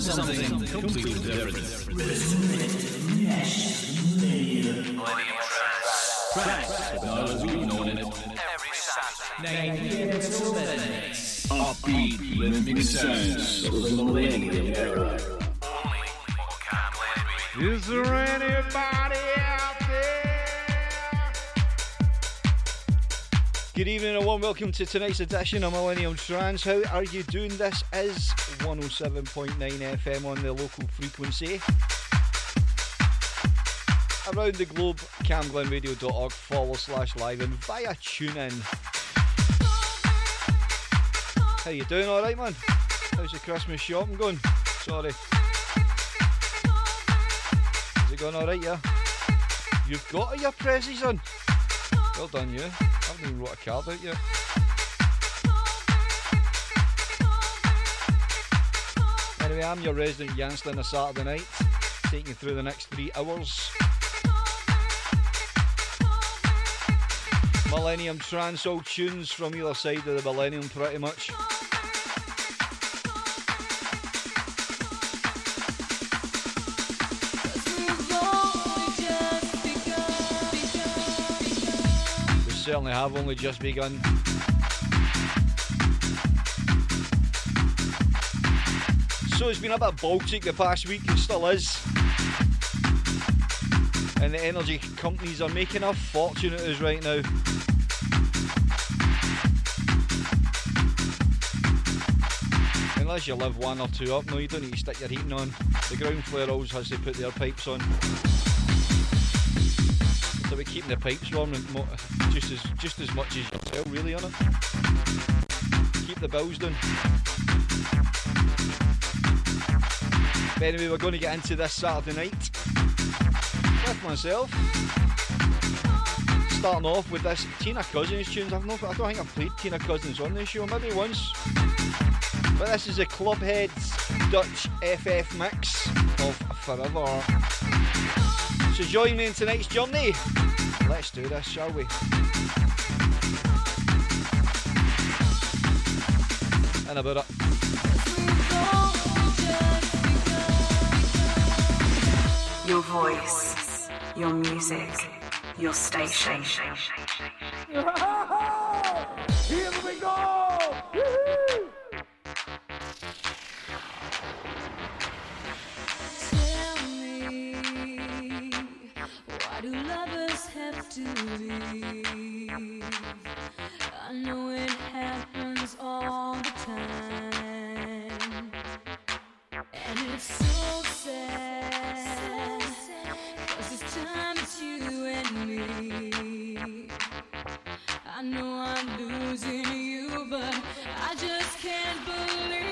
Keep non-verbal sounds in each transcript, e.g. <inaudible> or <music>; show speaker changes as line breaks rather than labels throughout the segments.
for something completely different. Known in it.
Every Saturday.
Upbeat, sounds of the millennium era.
Is there anybody Good evening and warm welcome to tonight's edition of Millennium Trance. How are you doing? This is 107.9 FM on the local frequency. Around the globe, camglenradio.org forward slash live and via TuneIn. How you doing? Alright, man? How's the Christmas shopping going? Sorry. Is it going alright, yeah? You've got all your presses on. Well done, you. A yet. Anyway, I'm your resident Yanzta on a Saturday night, taking you through the next three hours. Millennium Trance, all tunes from either side of the Millennium, pretty much. Certainly have only just begun. So it's been a bit Baltic the past week, it still is. And the energy companies are making a fortune at us right now. Unless you live one or two up, no, you don't need to stick your heating on. The ground floor always has to put their pipes on. So we're keeping the pipes warm just as just as much as yourself, really, on it. Keep the bills down. But anyway, we're going to get into this Saturday night with myself. Starting off with this Tina Cousins tunes. I've not, I don't think I've played Tina Cousins on this show, maybe once. But this is a Clubheads Dutch FF mix of Forever. So join me in tonight's journey. Let's do this, shall we? And about it.
Your voice, your music, your station. <laughs>
do lovers have to leave? I know it happens all the time, and it's so sad. Cause this time it's you and me. I know I'm losing you, but I just
can't believe.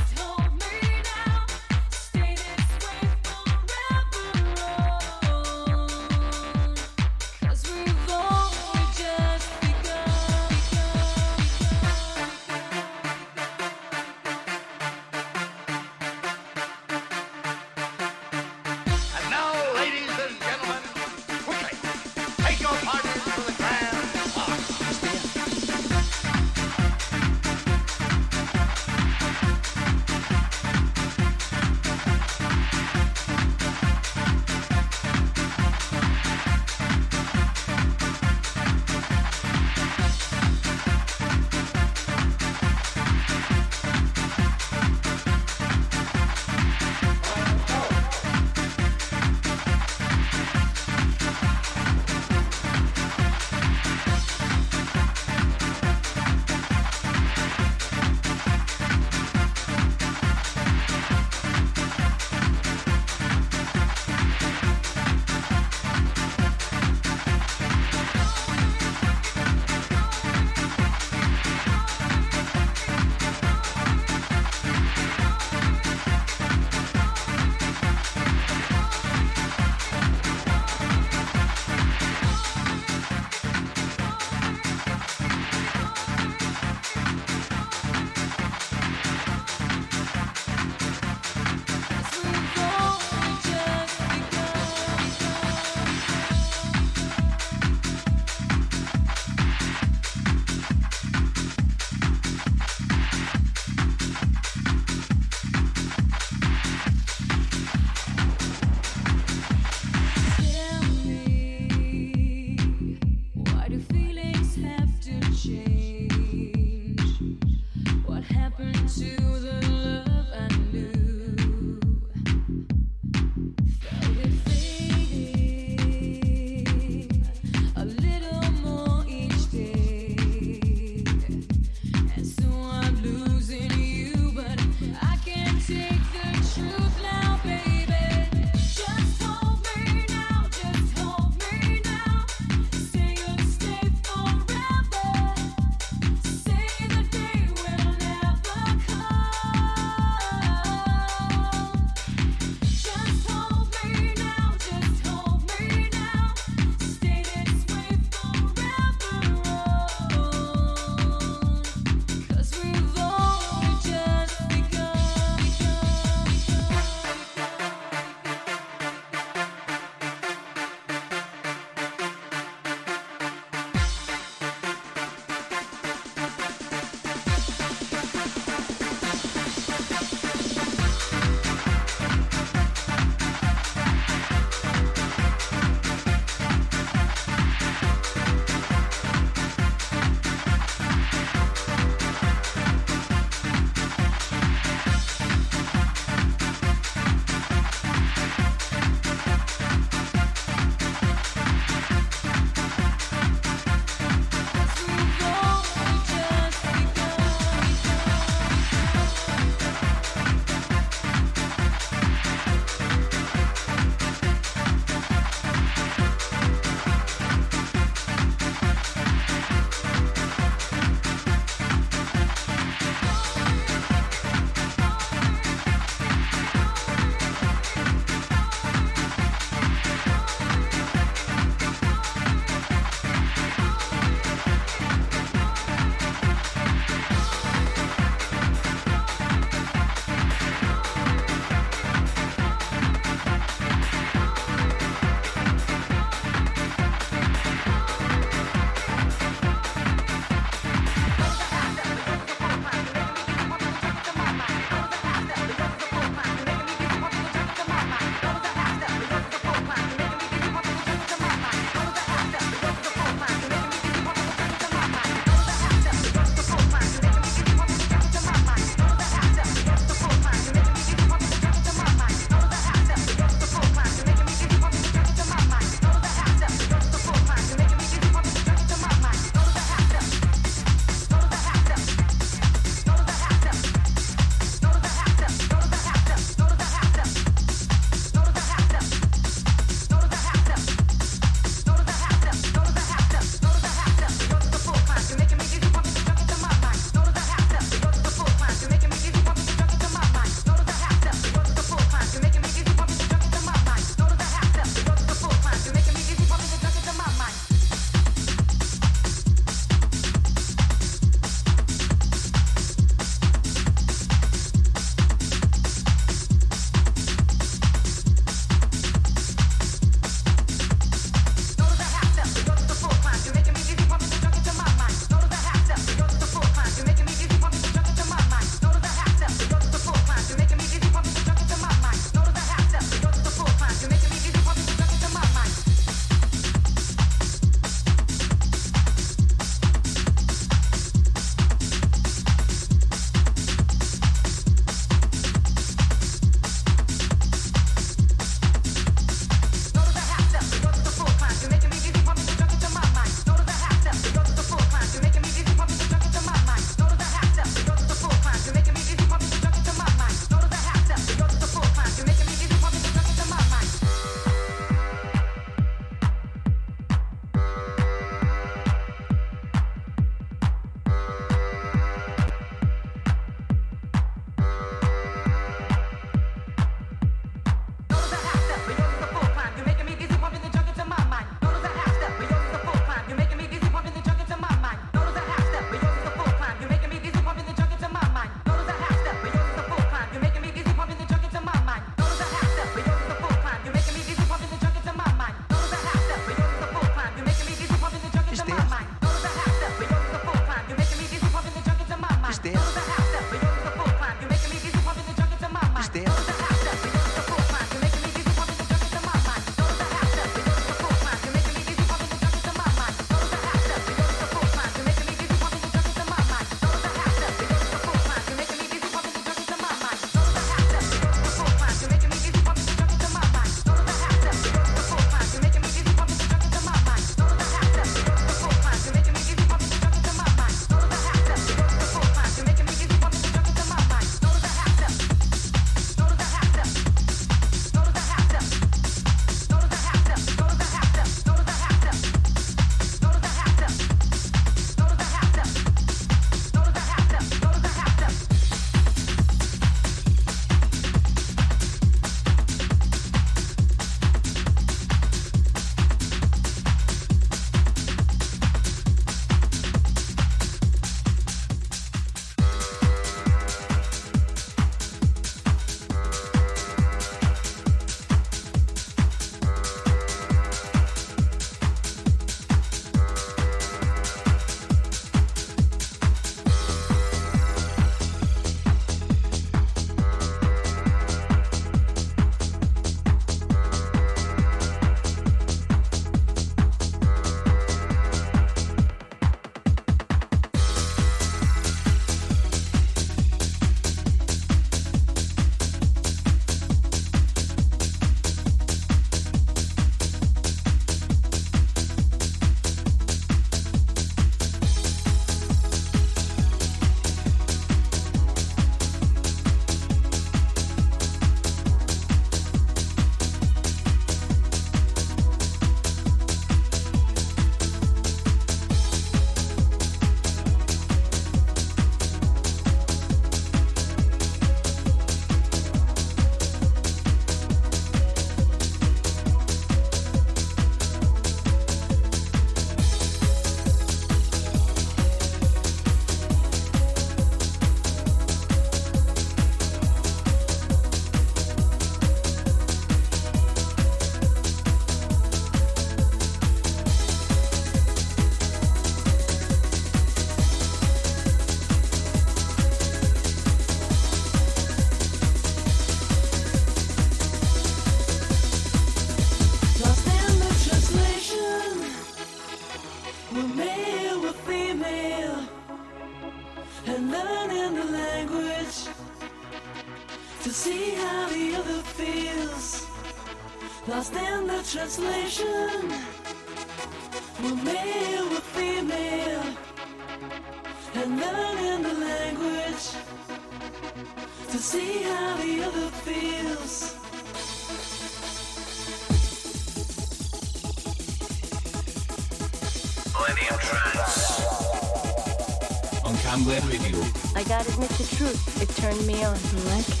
On Camglen Radio.
I gotta admit the truth, it turned me on. You like it?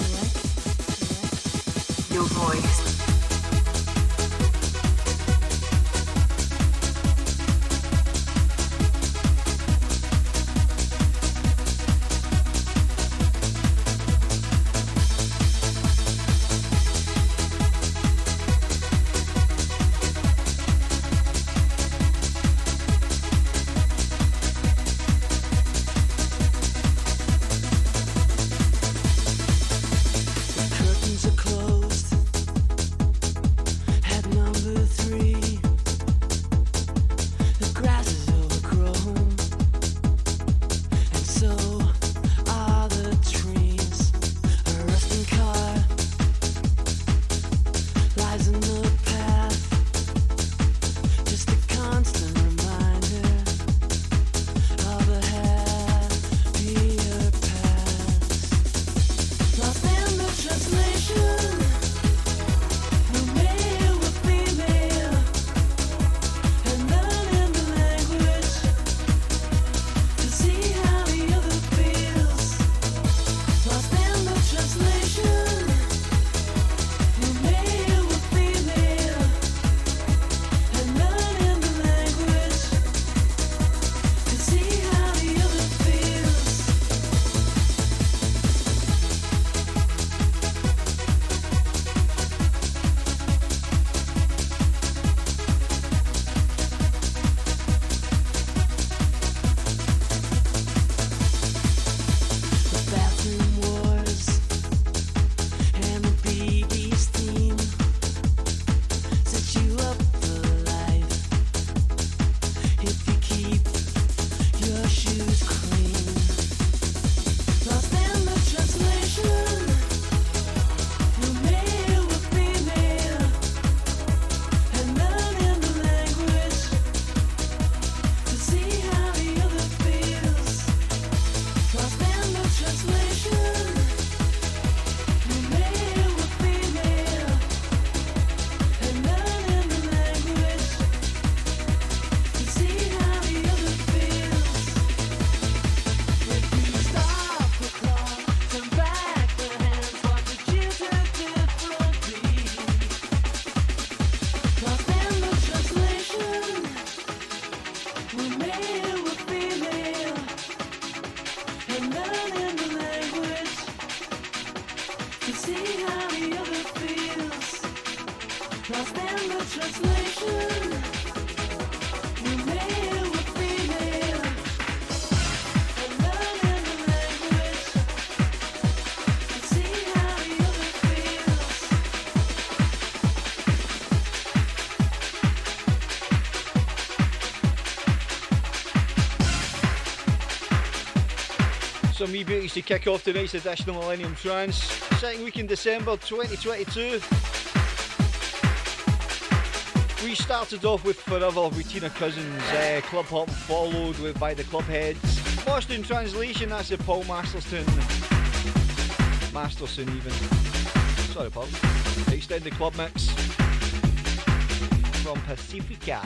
You like it?
Your voice.
Some wee beauties to kick off tonight's edition of Millennium Trance. Second week in December 2022. We started off with Forever with Tina Cousins, uh, Club Hop followed with By the Clubheads. Lost in translation, that's the Paul Masterson. Masterson even. Sorry, Paul. Extended club mix from Pacifica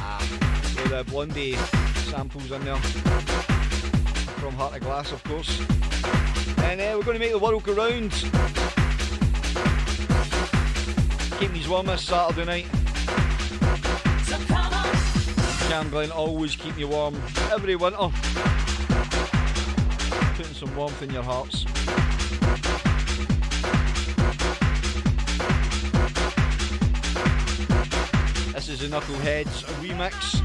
with uh, Blondie samples in there. From Heart of Glass, of course. And uh, we're going to make the world go round. Keep these warm this Saturday night. Cam Glen always keep you warm every winter. Putting some warmth in your hearts. This is the Knuckleheads remix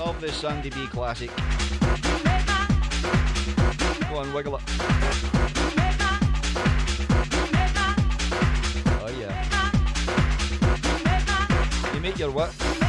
of the Sandy B classic. Go on, wiggle it. Oh yeah. You make your what?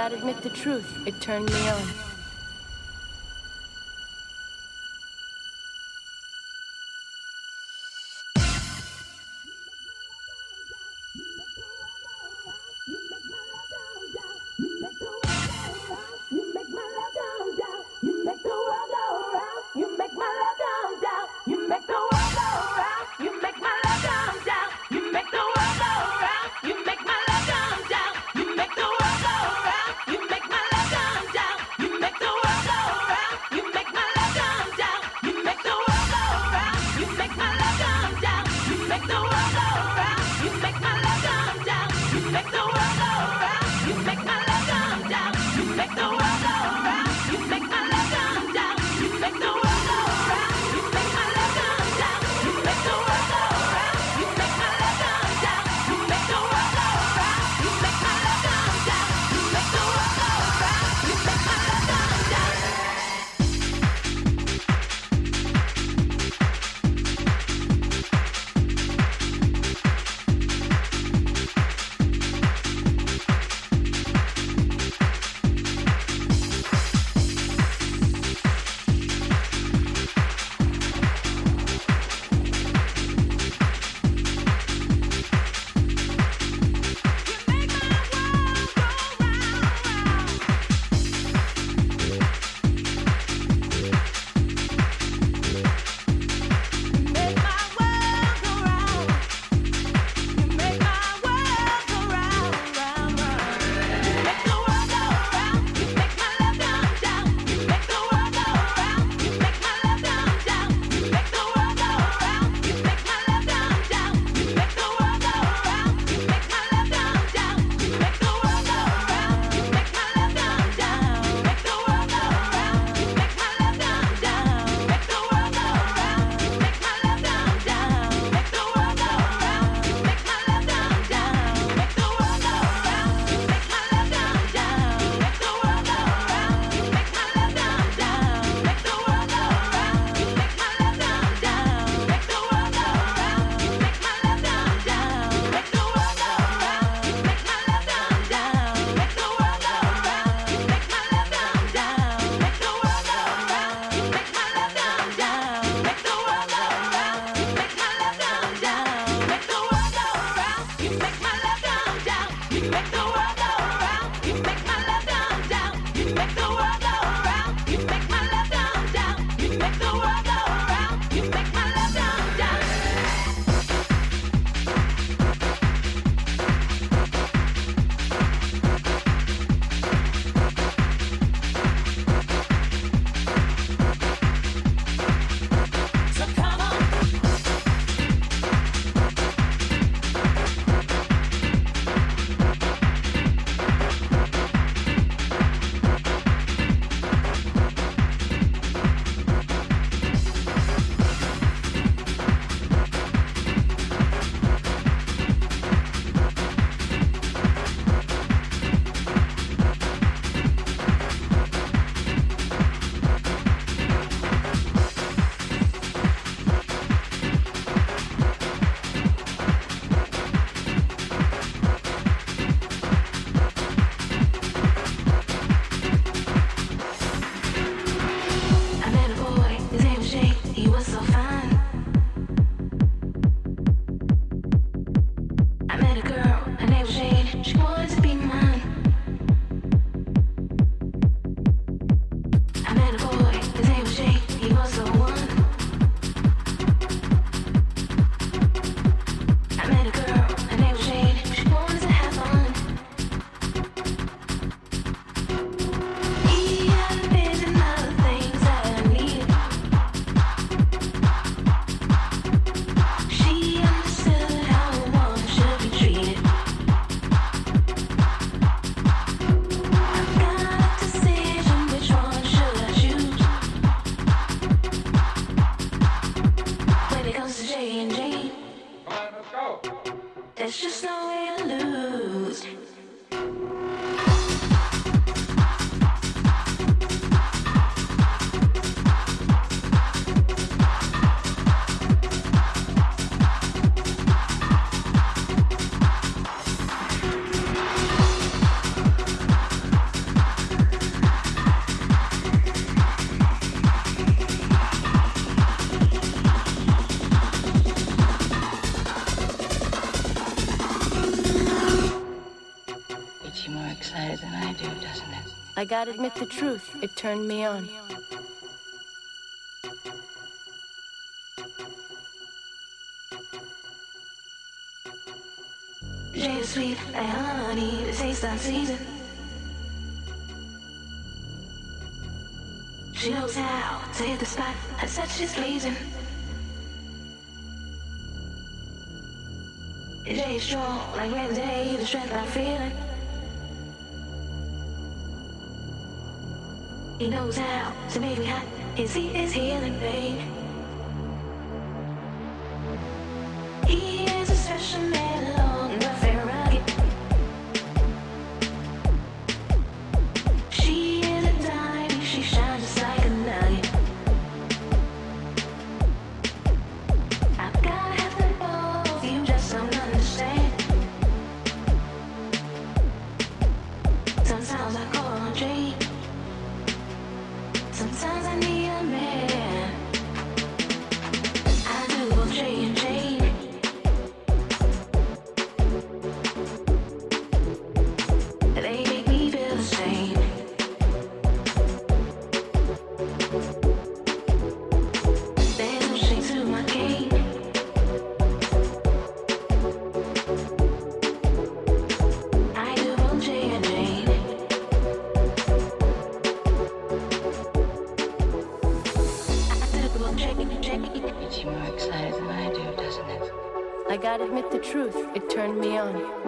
I admit the truth, it turned me on.
I
gotta admit the truth, it turned me on.
Is sweet like honey, the taste of season. She knows how to hit the spot, her touch is pleasing. Jay is strong like Wednesday, the strength I'm feeling. He knows how to make me his is healing, babe. He
truth, it turned me on.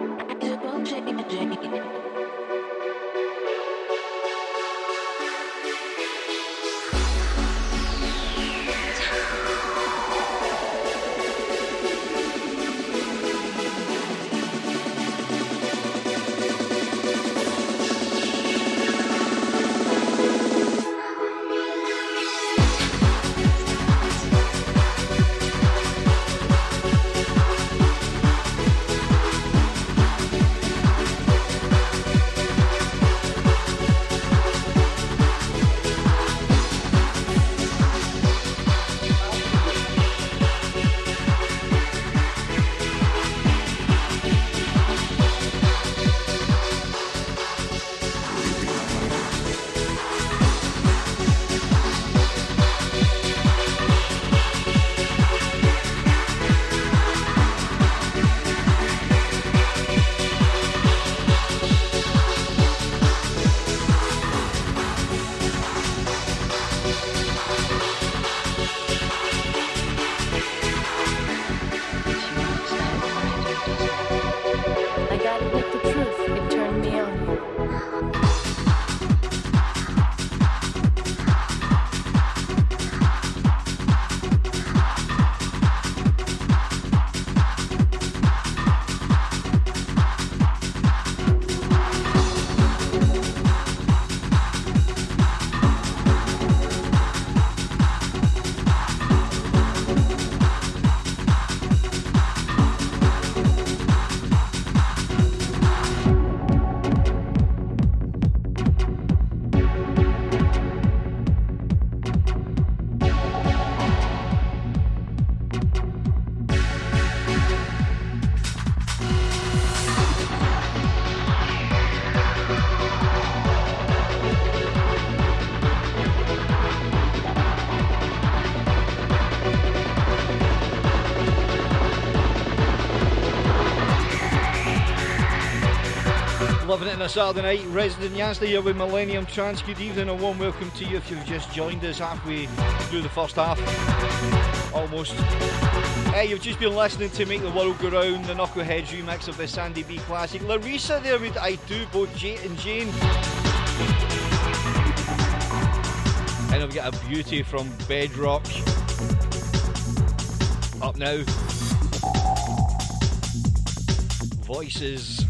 A Saturday night. Resident Yanzta here with Millennium Trance. Good evening and warm welcome to you if you've just joined us halfway through the first half. Almost. Hey, you've just been listening to Make the World Go Round, the Knuckleheads remix of the Sandy B classic. Larissa there with I Do, both Jay and Jane. And we've got a beauty from Bedrock. Up now. Voices.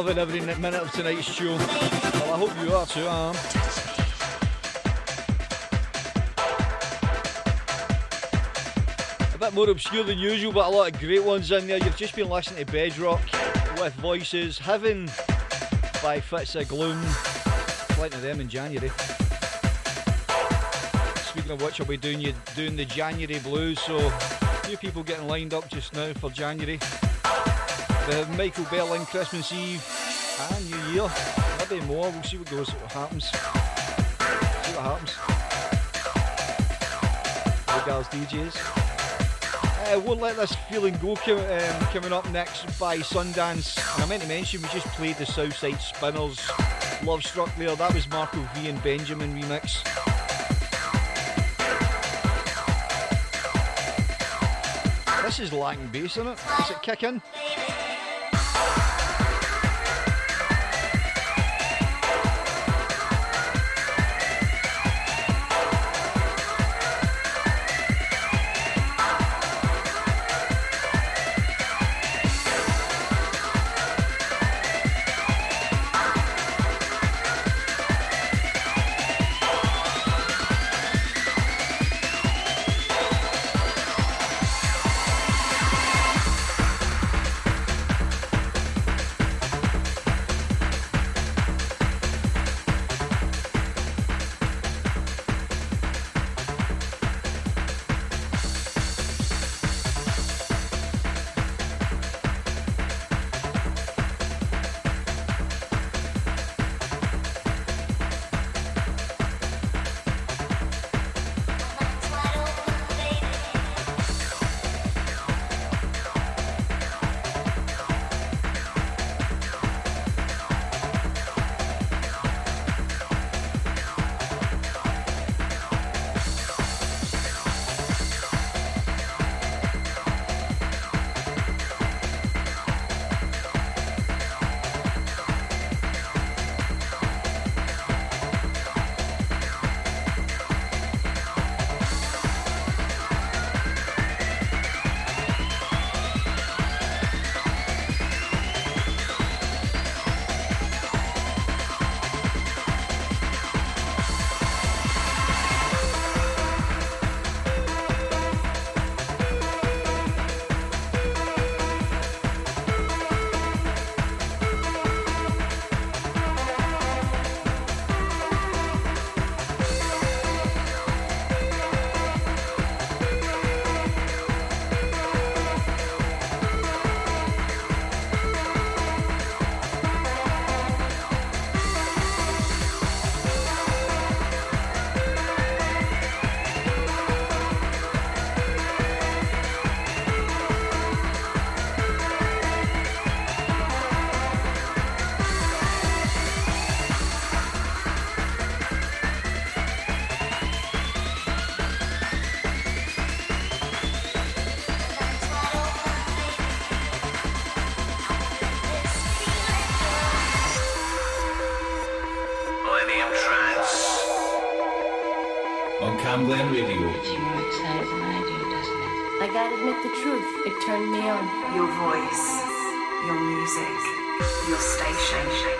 Loving every minute of tonight's show. Well, I hope you are too, I am. A bit more obscure than usual, but a lot of great ones in there. You've just been listening to Bedrock with Voices, Heaven by Fits of Gloom. Plenty of them in January. Speaking of which, I'll be doing you doing the January blues, so a few people getting lined up just now for January. The Michael Berlin Christmas Eve and New Year. Maybe more. We'll see what goes. What happens. See what happens. Regards DJs. Uh, won't let this feeling go um, coming up next by Sundance. And I meant to mention we just played the Southside Spinners Love Struck there. That was Marco V and Benjamin remix. This is lacking bass in it. Does it kick in?
Your station.
Millennium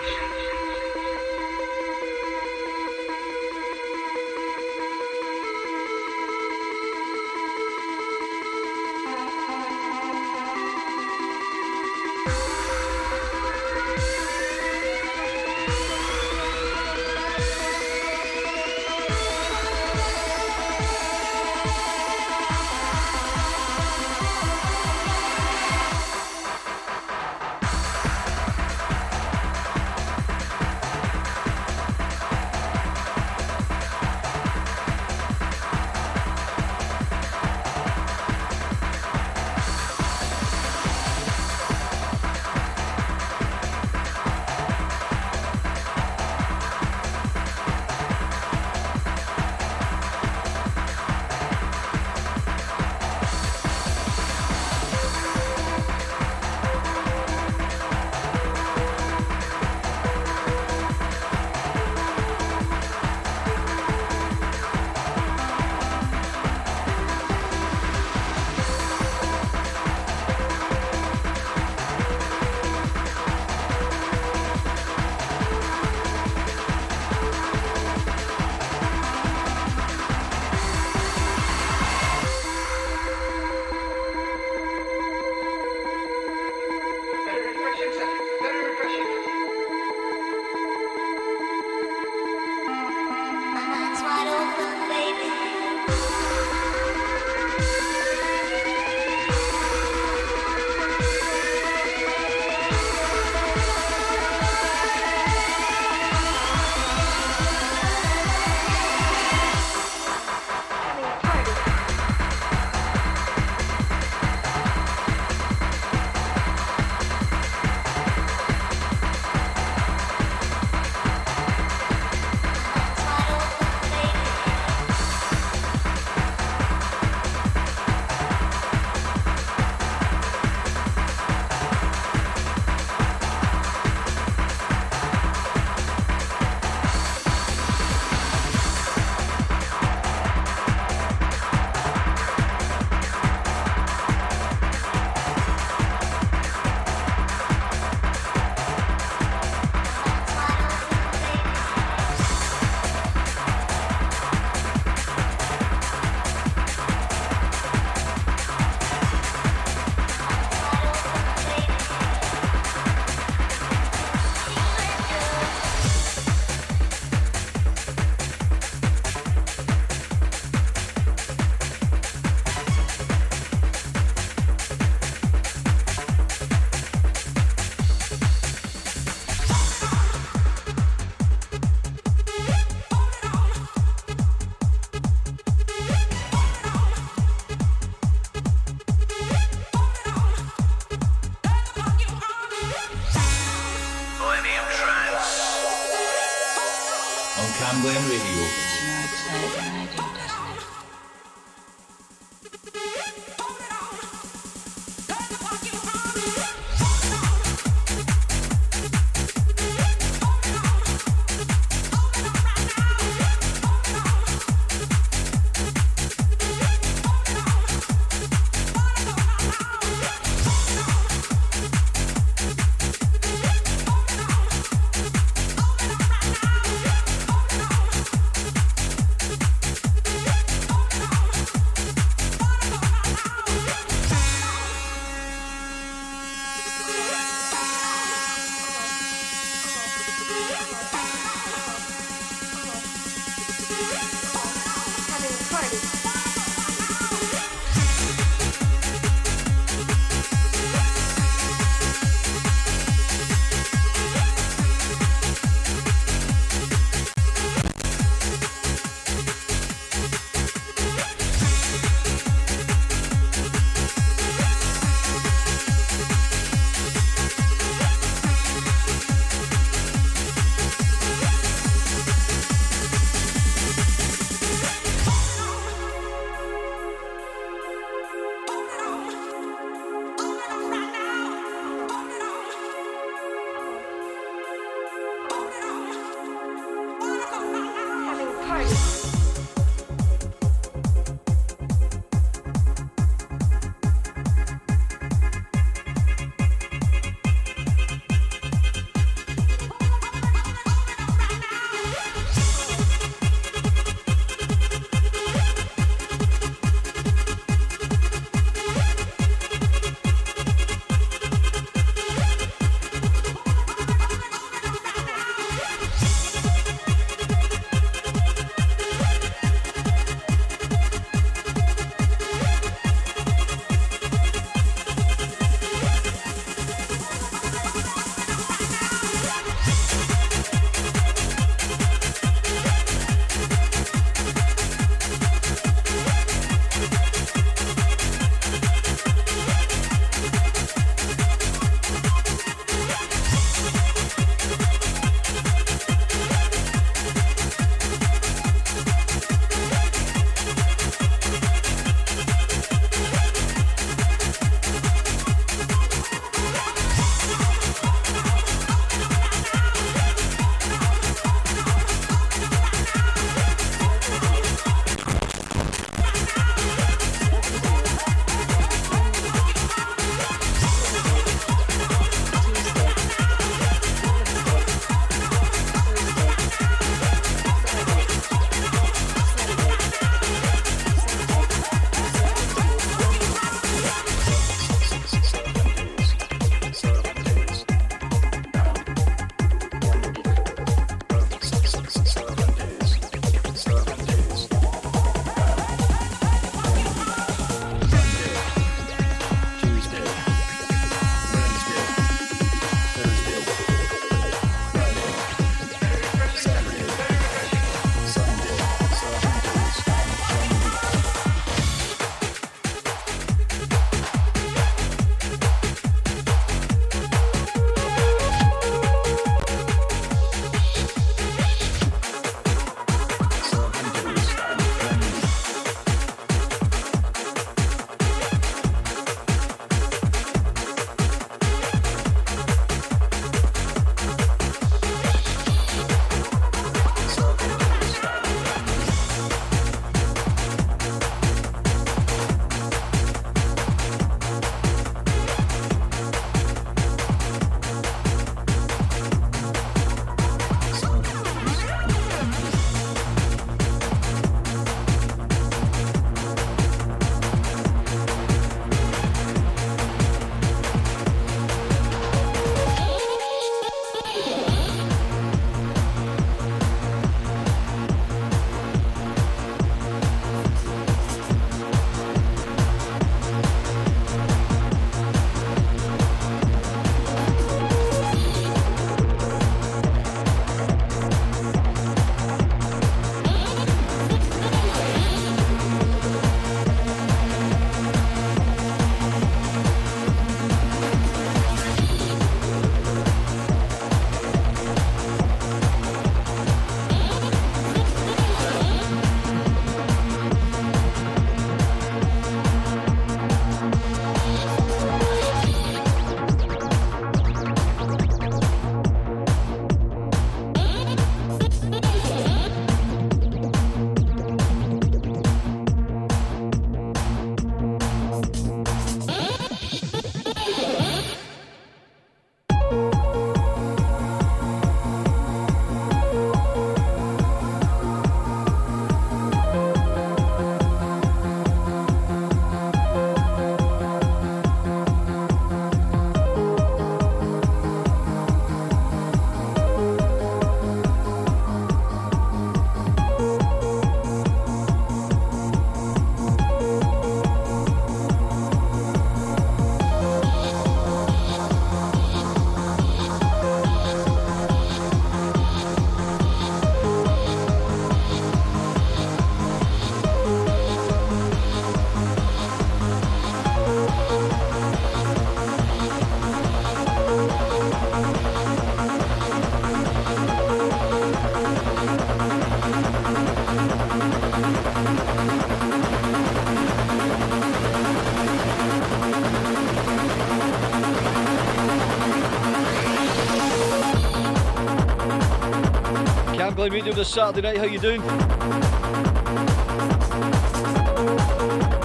Glen Radio this Saturday night. How you doing?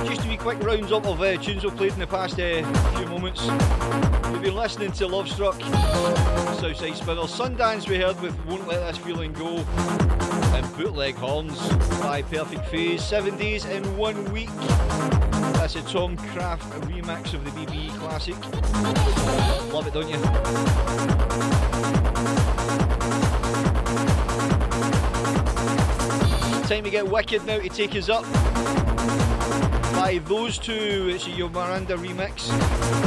Just to be a wee quick rounds up of uh, tunes we've played in the past uh, few moments. We've been listening to Love Struck, Southside Spinners, Sundance we heard with Won't Let This Feeling Go, and Bootleg Horns by Perfect Phase. Seven days in one week. That's a Tomcraft remix of the BBE classic. Love it, don't you? Time to get wicked now to take us up by those two. It's a Yomanda remix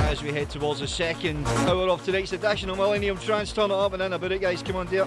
as we head towards the second hour of tonight's edition of Millennium Trance. Turn it up and in about it, guys. Come on, dear.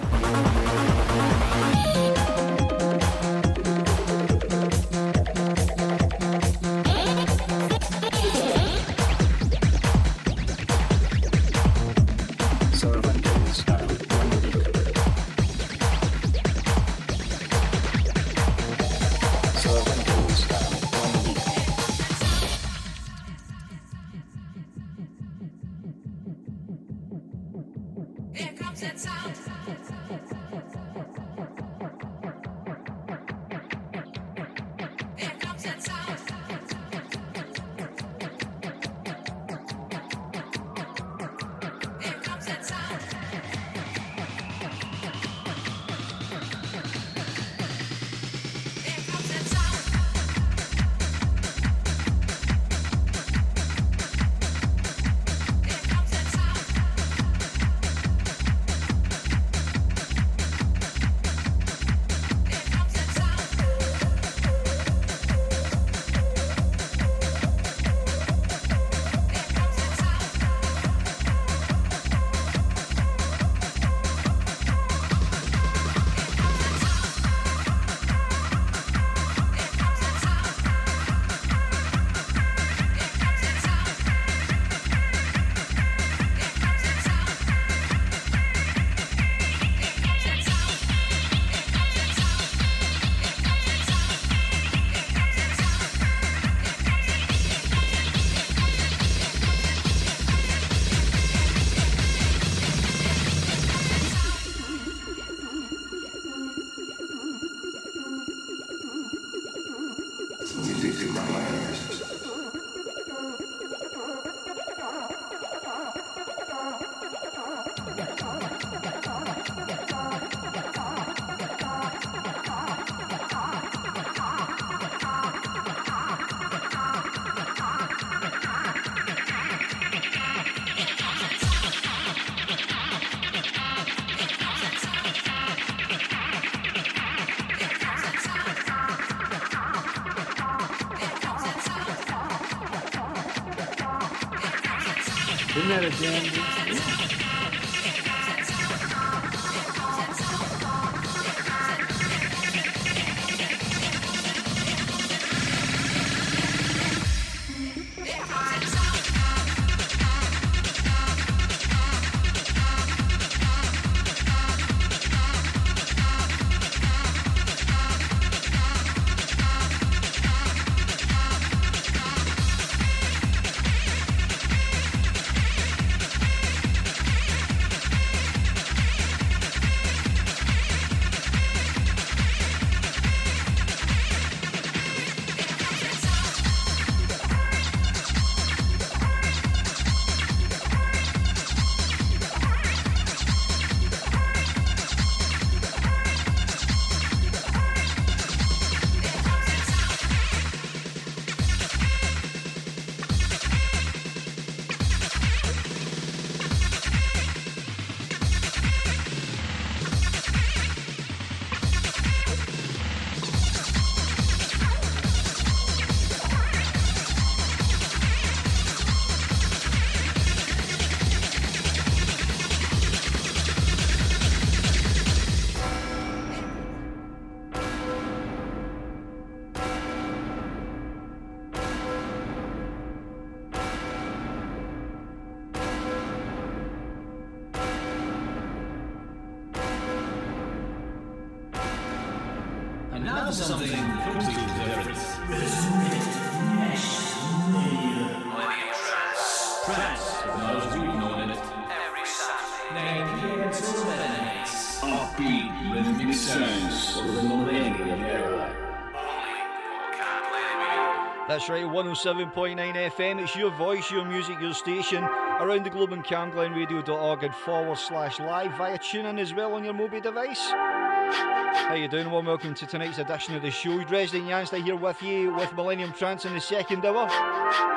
Right, 107.9 FM. It's your voice, your music, your station. Around the globe on camglenradio.org and forward slash live via TuneIn as well on your mobile device. How you doing? Warm welcome to tonight's edition of the show. Dresden Yanzta here with you with Millennium Trance in the second hour.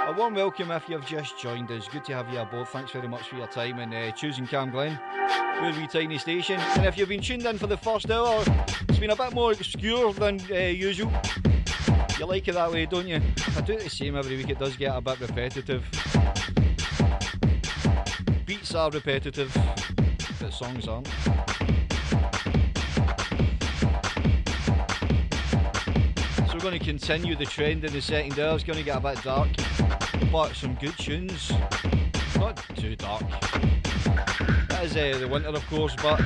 A warm welcome if you've just joined us. Good to have you aboard. Thanks very much for your time and uh, choosing Cam Glen. We're a tiny station. And if you've been tuned in for the first hour, it's been a bit more obscure than uh, usual. You like it that way, don't you? I do the same every week, it does get a bit repetitive. Beats are repetitive, but songs aren't. So we're going to continue the trend in the second hour. It's going to get a bit dark, but some good tunes. Not too dark. That is uh, the winter, of course, but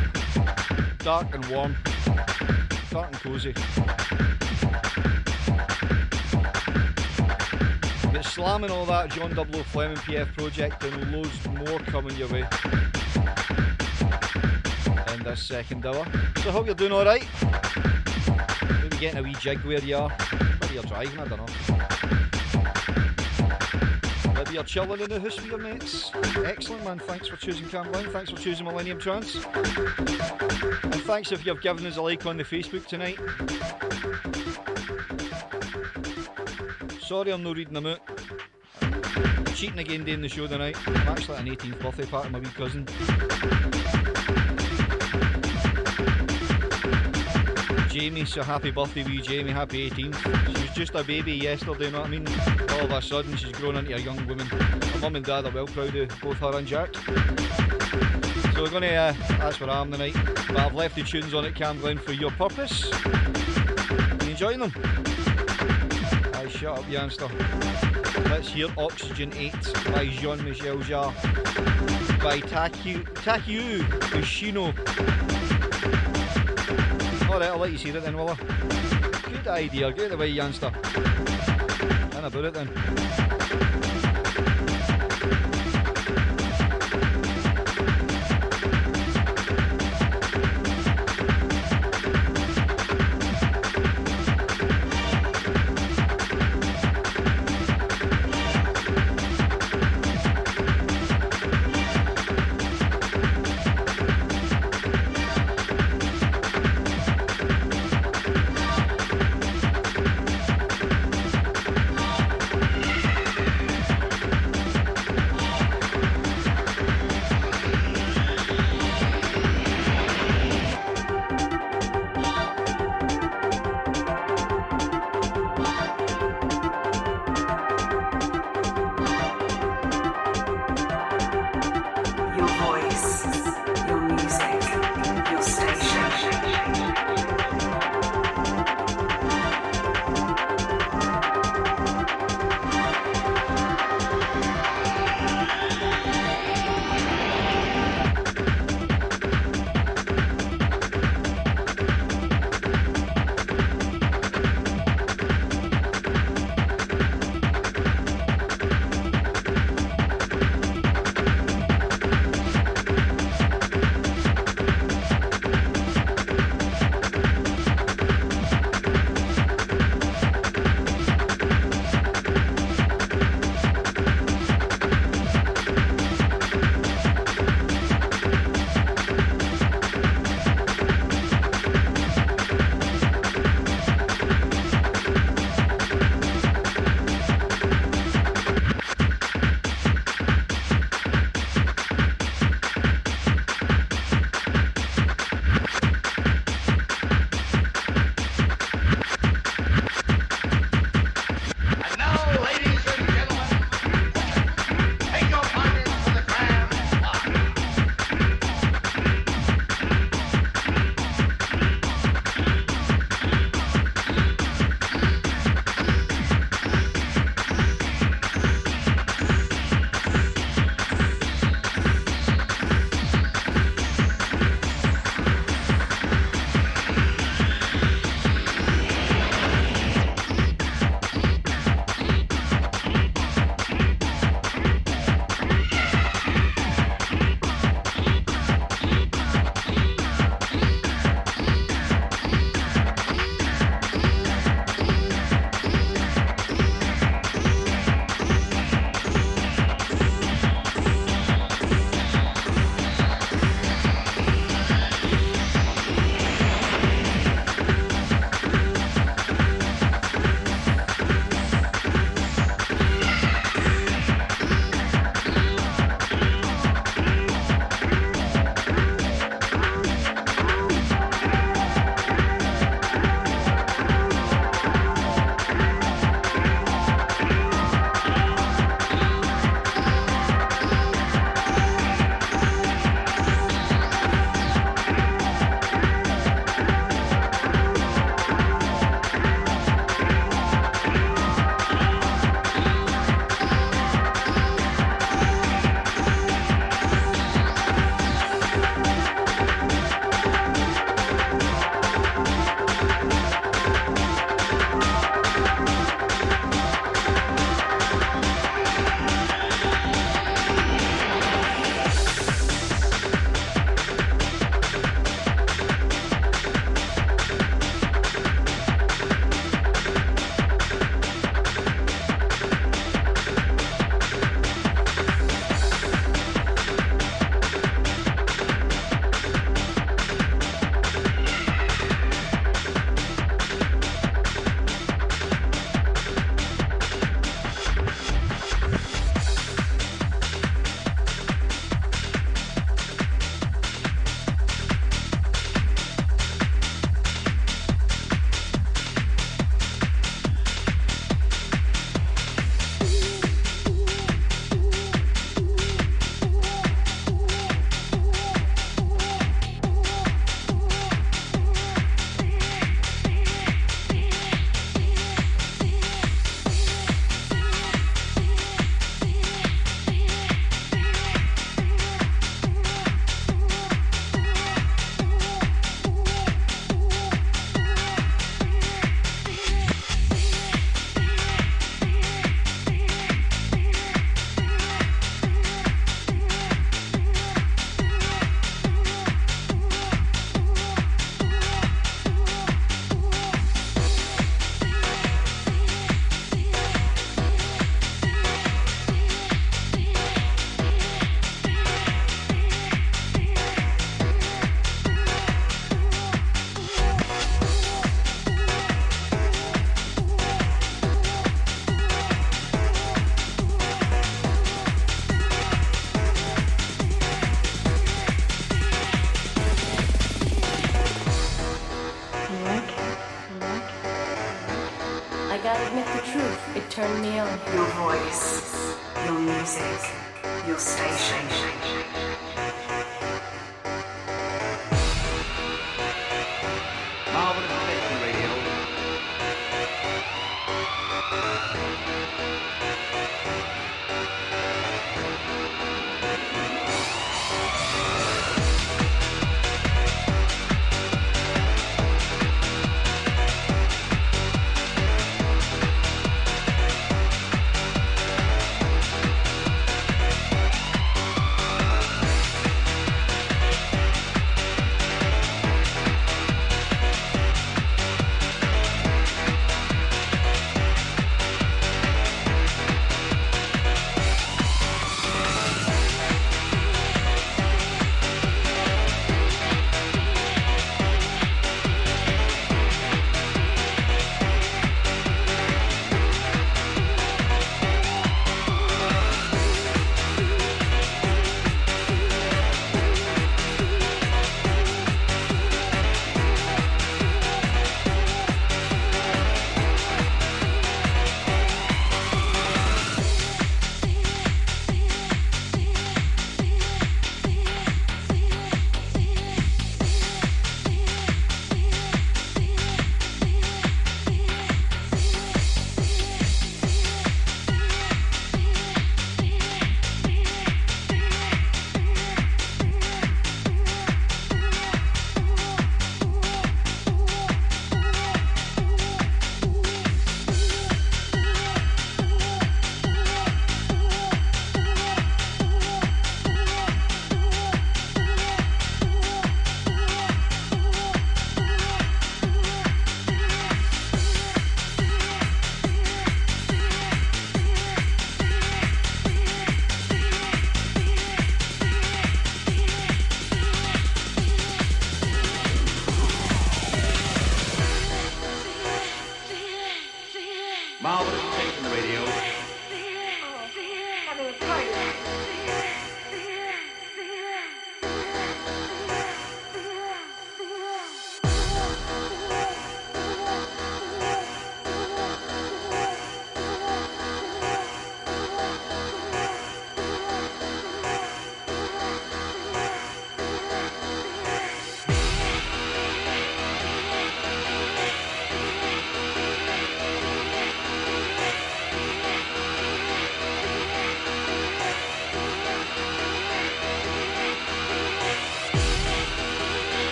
dark and warm, dark and cosy. Slamming all that John 00 Fleming PF project and loads more coming your way in this second hour. So I hope you're doing alright. Maybe getting a wee jig where you are. Maybe you're driving, I don't know. Maybe you're chilling in the house with your mates. Excellent man, thanks for choosing Camglen, thanks for choosing Millennium Trance. And thanks if you've given us a like on the Facebook tonight. Sorry I'm not reading them out. Cheating again doing the show tonight. I'm actually at an 18th birthday party my wee cousin. Jamie, so happy birthday wee Jamie, happy 18th. She was just a baby yesterday, you know what I mean? All of a sudden she's grown into a young woman. My mum and dad are well proud of both her and Jack. So we're to, uh, that's where I am tonight. But I've left the tunes on at Cam Glen for your purpose. Enjoying them? Shut up, youngster. Let's hear Oxygen 8 by Jean Michel Jarre. By Taku, Taku Ushino. Alright, I'll let you see it then, will I? Good idea, get the way, youngster. And about it then.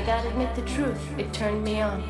I
gotta admit the truth, it turned me on.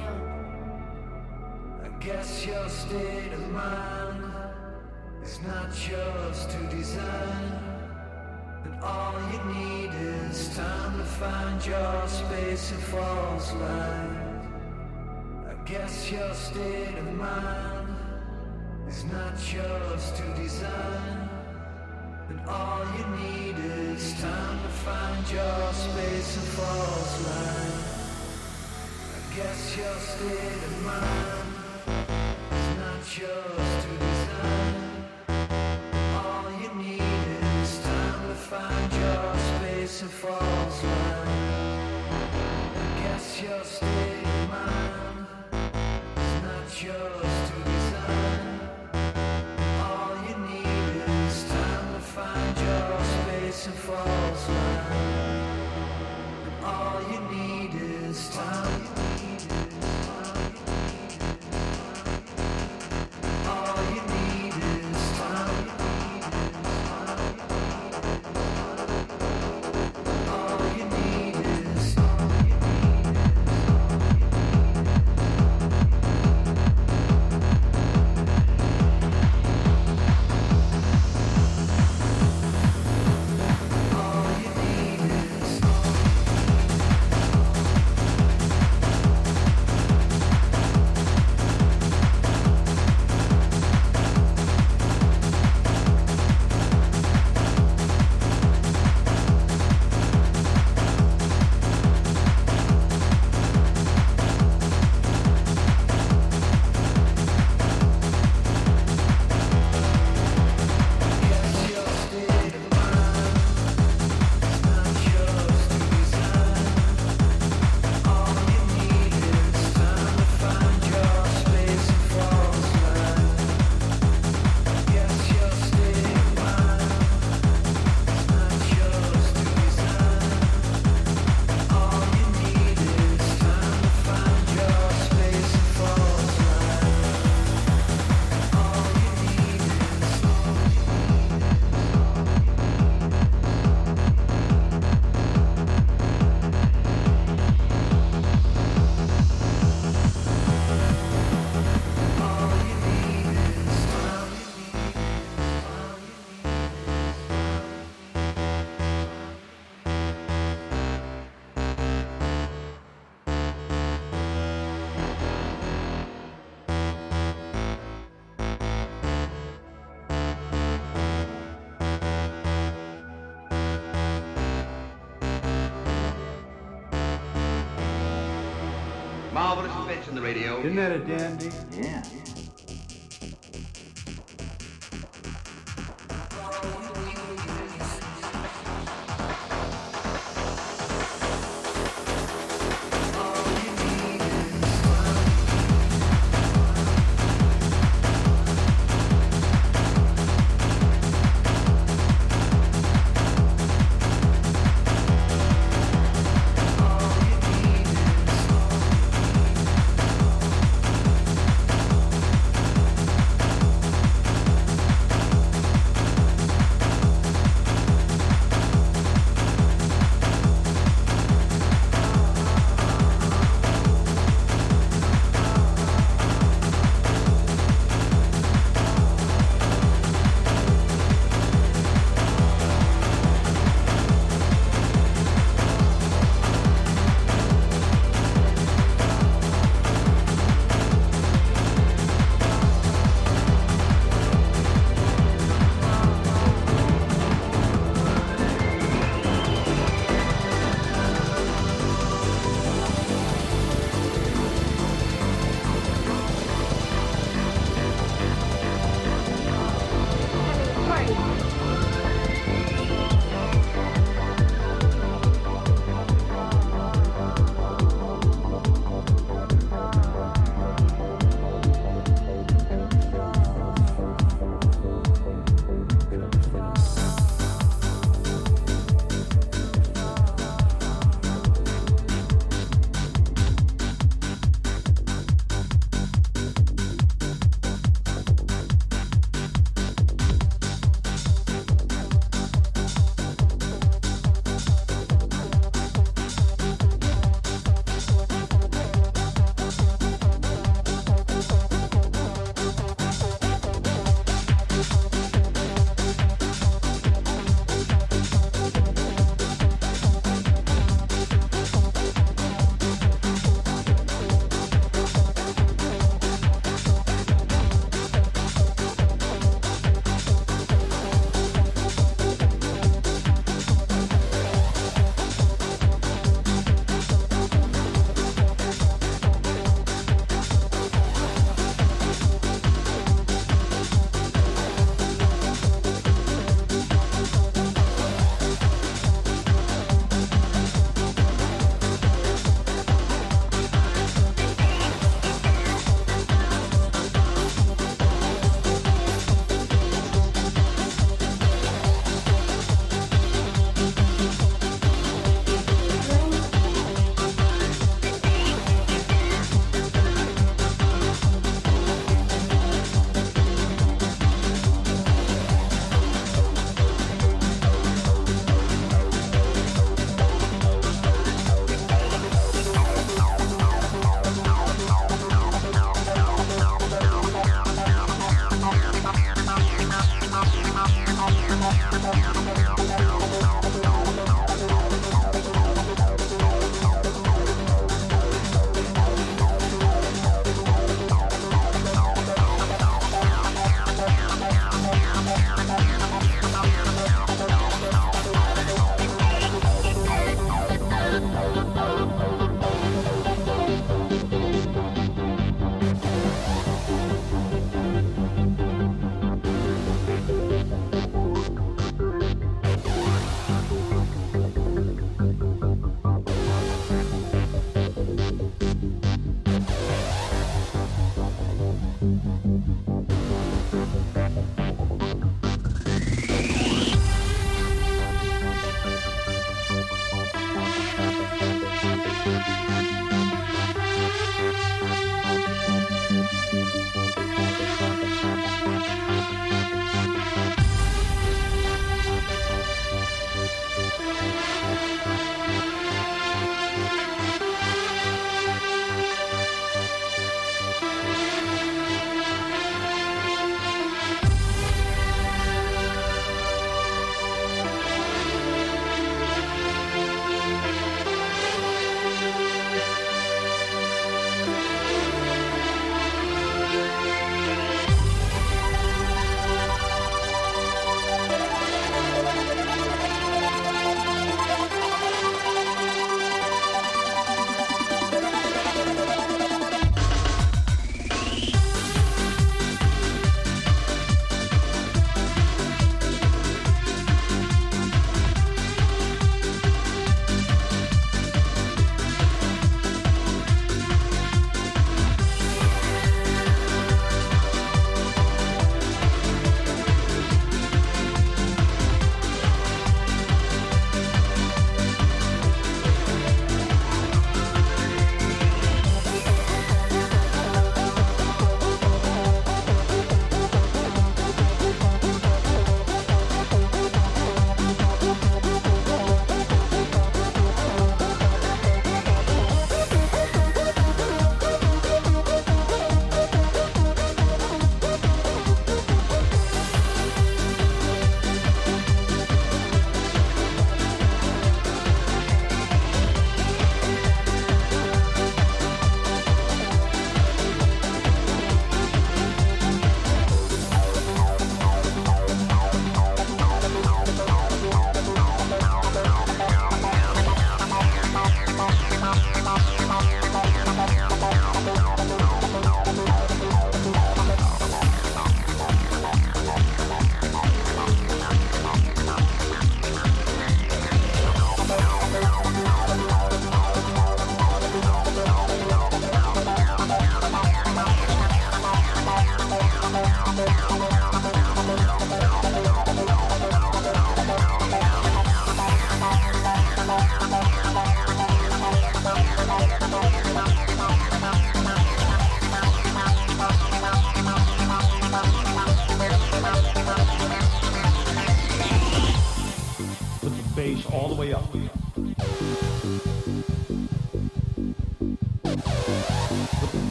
the radio.
Isn't that a dandy?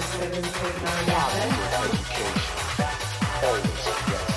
Choose a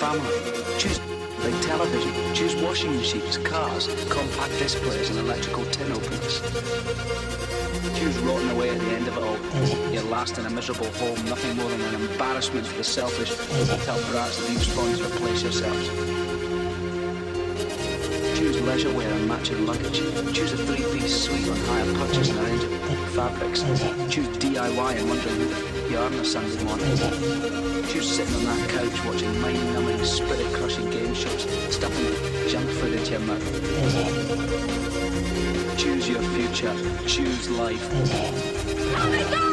family. Choose big television. Choose washing machines, cars, compact displays, and electrical tin openers. Choose rotting away at the end of it all. Your last in a miserable home, nothing more than an embarrassment for the selfish hotel brats that spawn to replace yourselves. Choose leisure wear and matching luggage. Choose a three-piece suite on hire purchase and fabrics. Choose DIY and wondering who the yarn on a Sunday morning. Choose sitting on that couch watching mind-numbing, spirit-crushing game shows, stuffing junk food into your mouth. Choose your future. Choose life. Oh Choose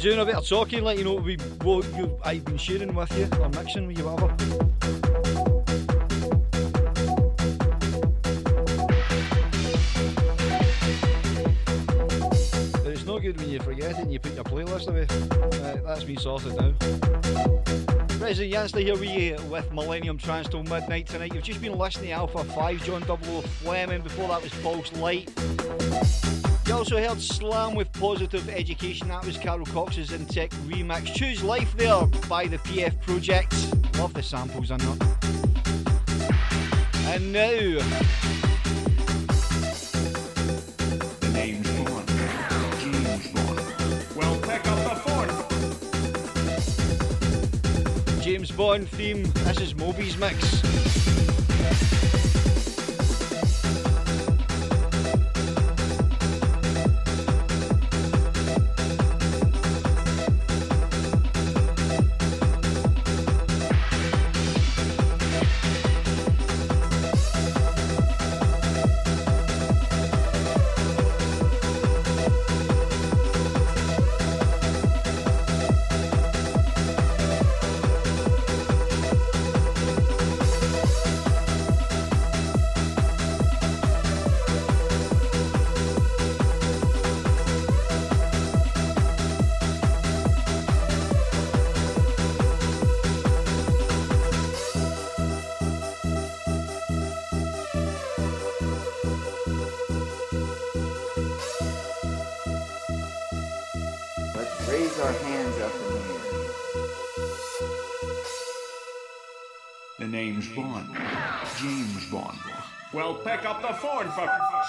Doing? A bit of talking, let you know, we what you I've been sharing with you or mixing with you, whatever. But it's no good when you forget it and you put your playlist away. Right, that's me sorted now. President Yanzta here with you with Millennium Trance till midnight tonight. You've just been listening to Alpha 5, John Double Fleming. Before that was False Light. You also heard Slam with Positive Education. That was Carl Cox's Intec remix. Choose Life there by the PF Project. Love the samples on that. And now,
The Bond. James Bond. Pick up the phone.
James Bond theme. This is Moby's mix.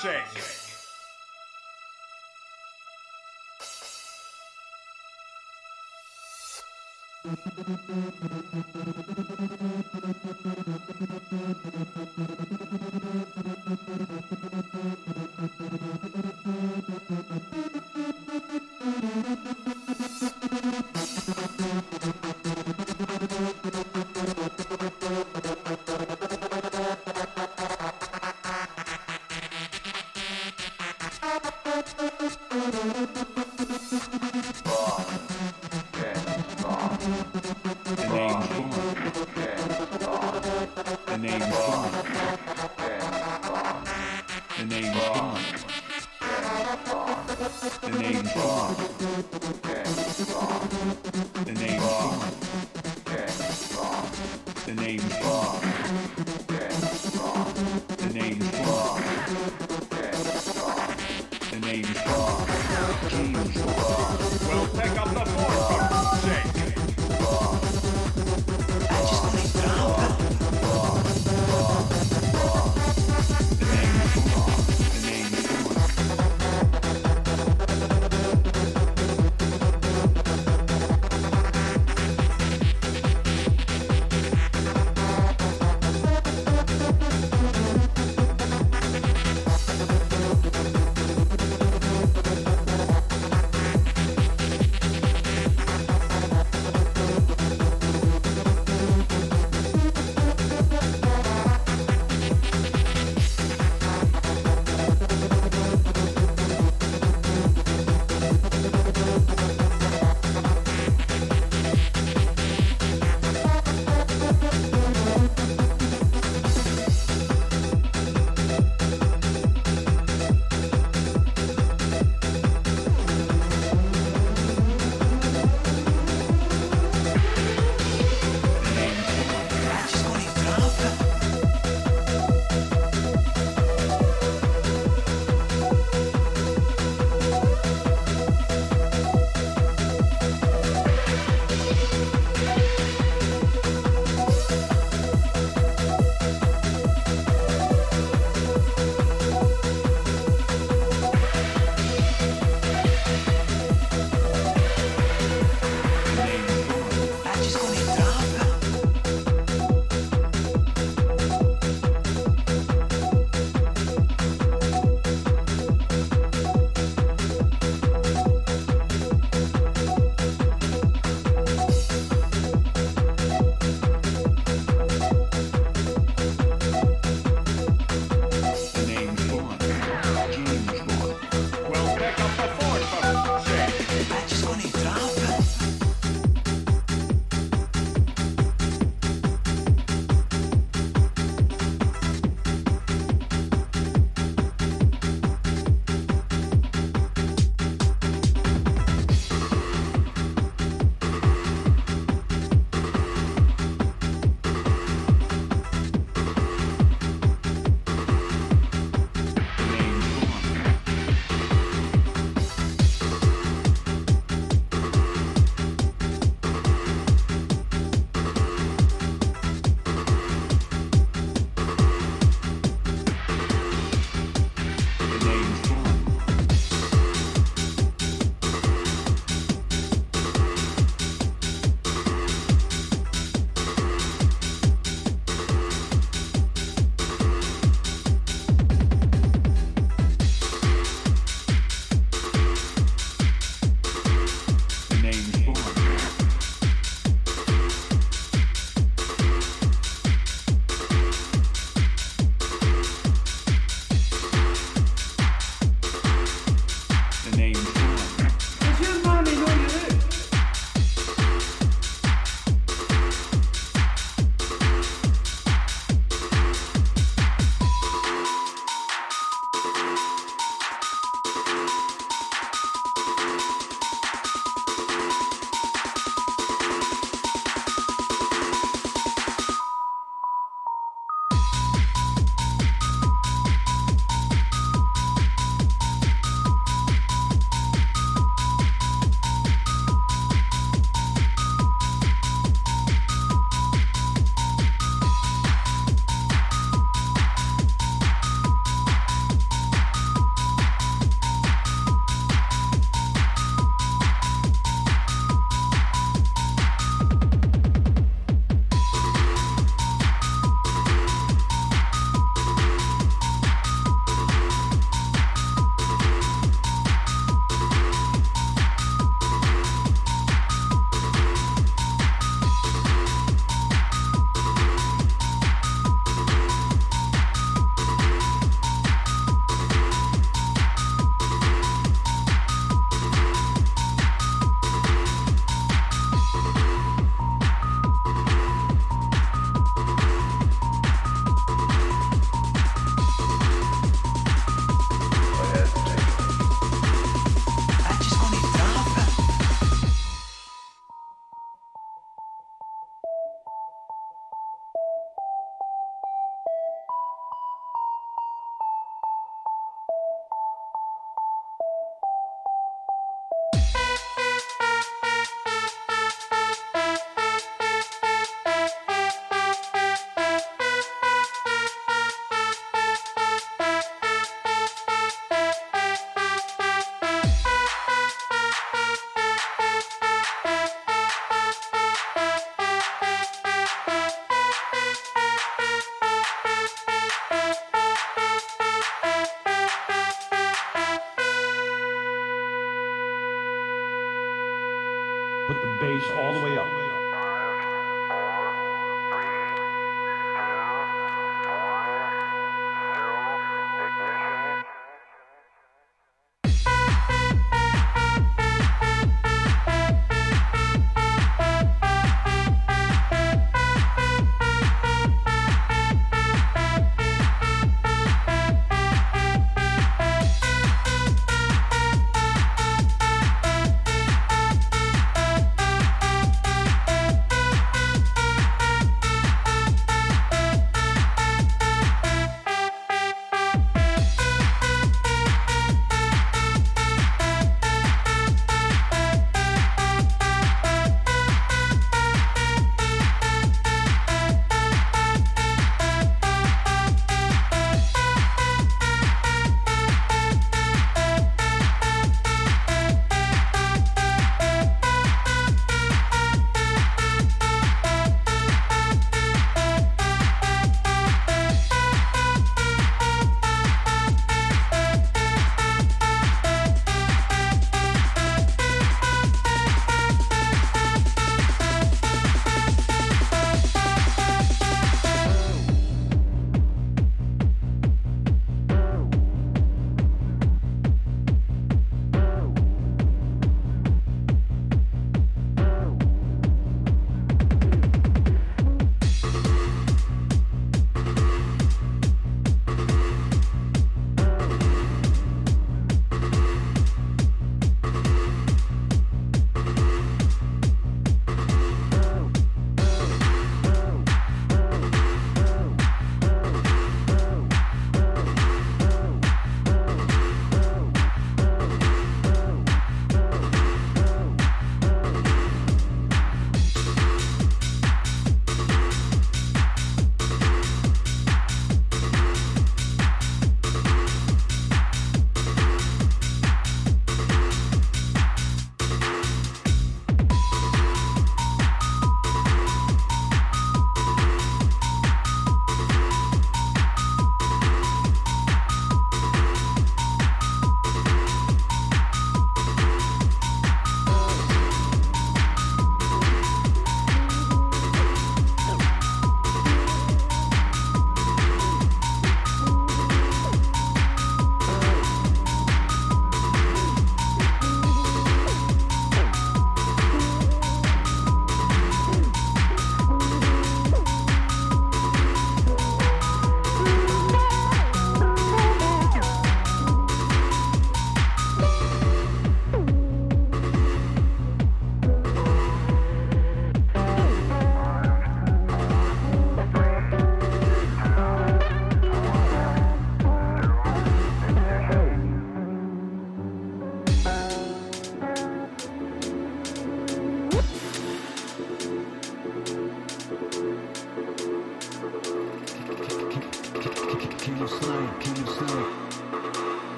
shake.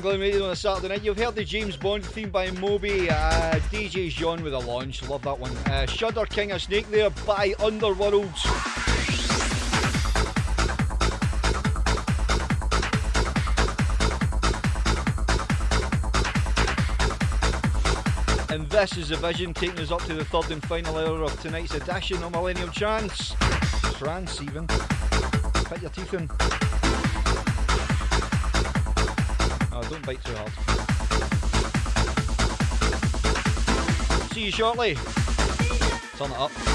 Glen Radio on a Saturday night. You've heard the James Bond theme by Moby, uh, DJ Jean with a launch, love that one. Uh, Shudder King of Snake there by Underworld. And this is the vision taking us up to the third and final hour of tonight's edition of Millennium Chance. Trance, even. Put your teeth in. Oh, too hard. See you shortly. Turn it up.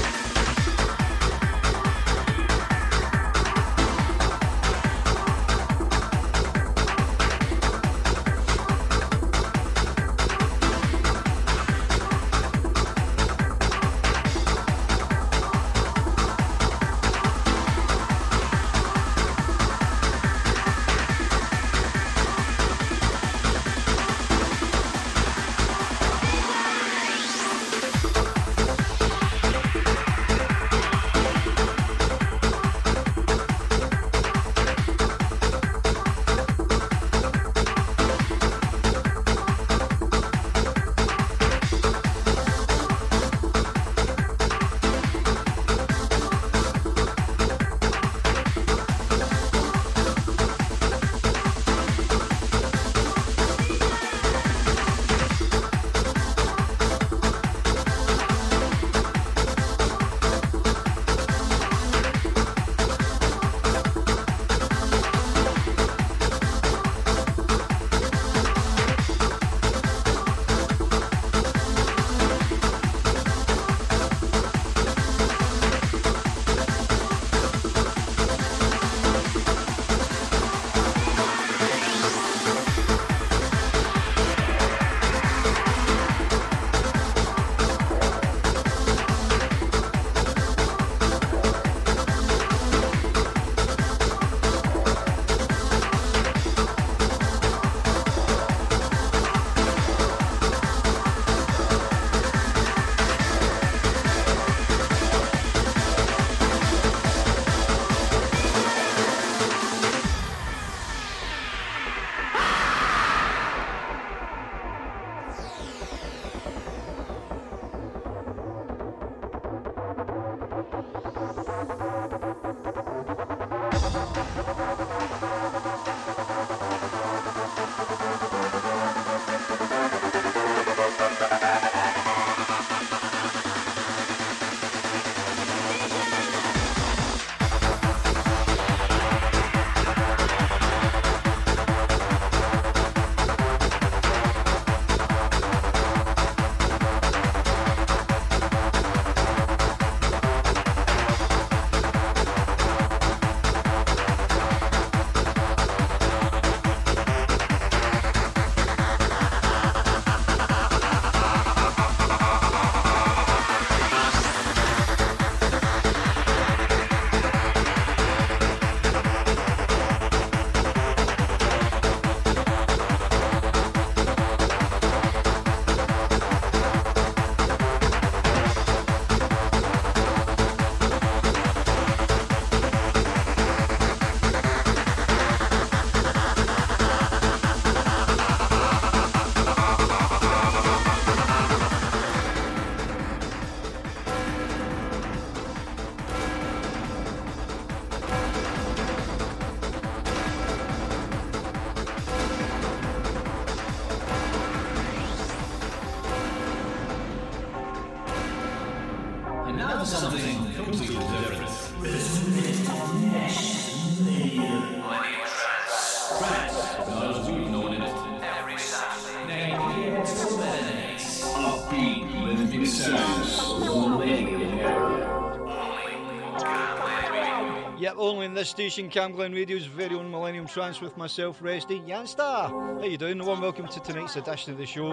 This station, Camglen Radio's very own Millennium Trance with myself, Resty Yanzta. How you doing? Warm welcome to tonight's edition of the show.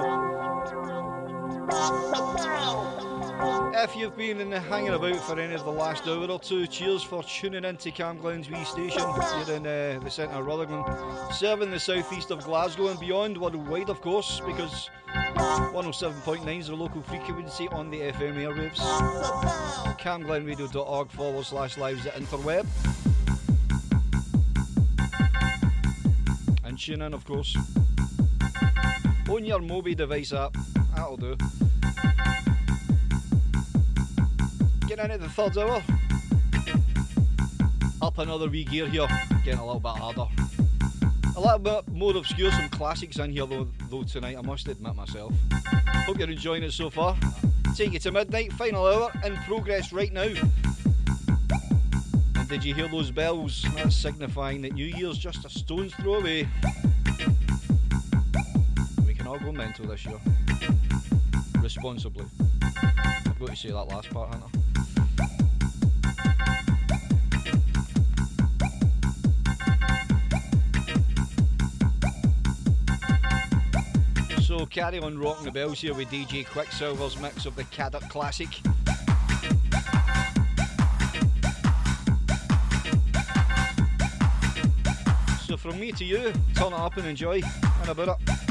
If you've been in hanging about for any of the last hour or two, cheers for tuning in to Camglen's wee station here in uh, the centre of Rutherglen, serving the southeast of Glasgow and beyond, worldwide of course, because 107.9 is the local frequency on the FM airwaves. camglenradio.org forward slash lives the interweb. Tune in, of course. on your Moby device app. That'll do. Getting into the third hour. Up another wee gear here, getting a little bit harder. A little bit more obscure, some classics in here though, though tonight, I must admit myself. Hope you're enjoying it so far. Take you to midnight, final hour, in progress right now. Did you hear those bells? That's signifying that New Year's just a stone's throw away. We can all go mental this year. Responsibly. I've got to say that last part, haven't So carry on rocking the bells here with DJ Quicksilver's mix of the Caddock Classic. From me to you, turn it up and enjoy. And about it.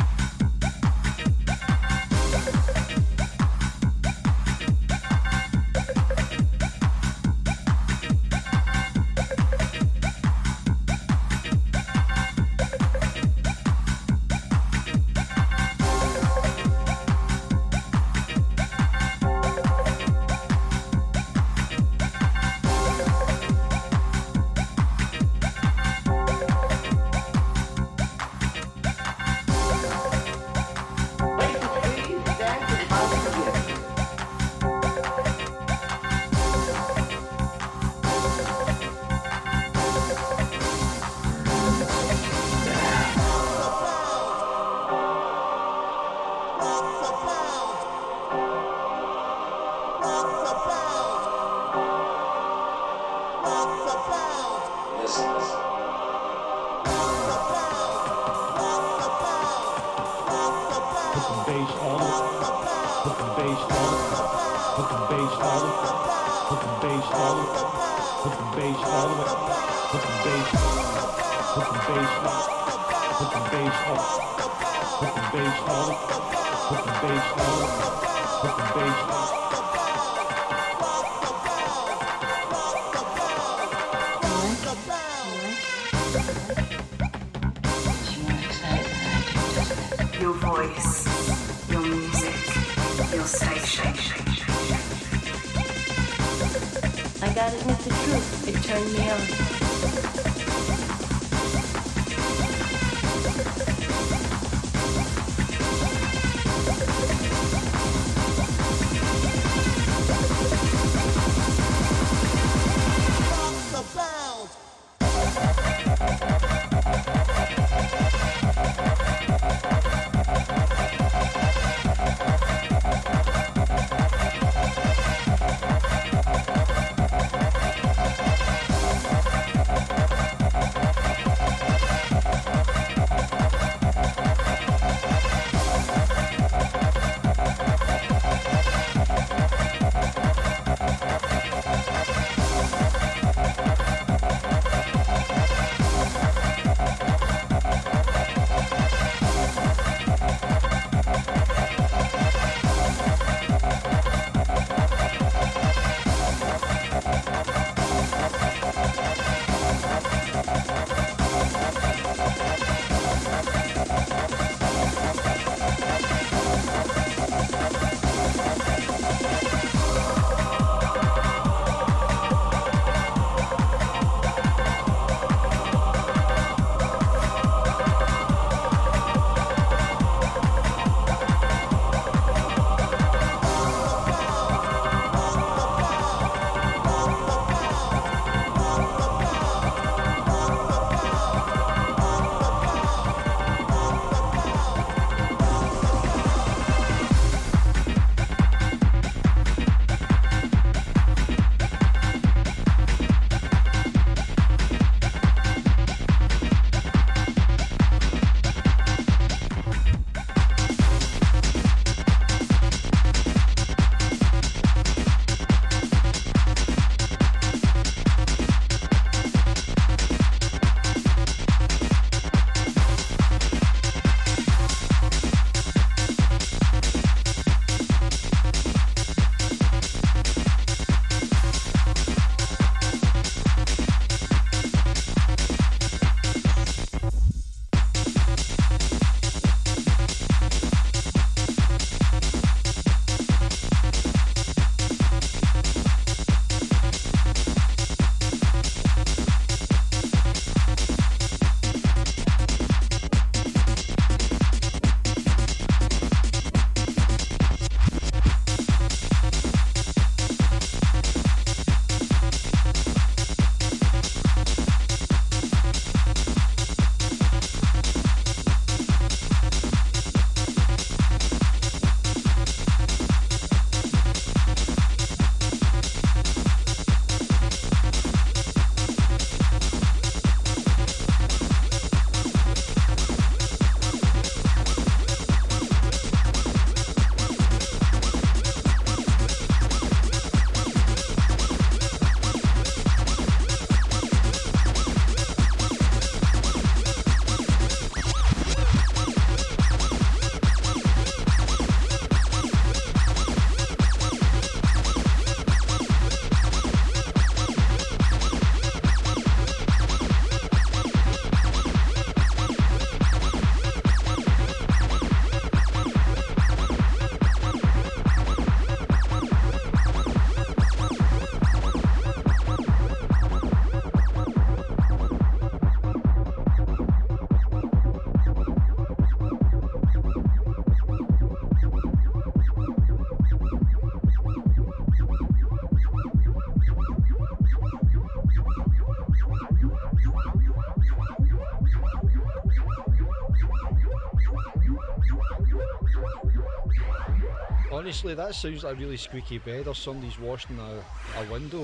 That sounds like a really squeaky bed or somebody's washing a, a window.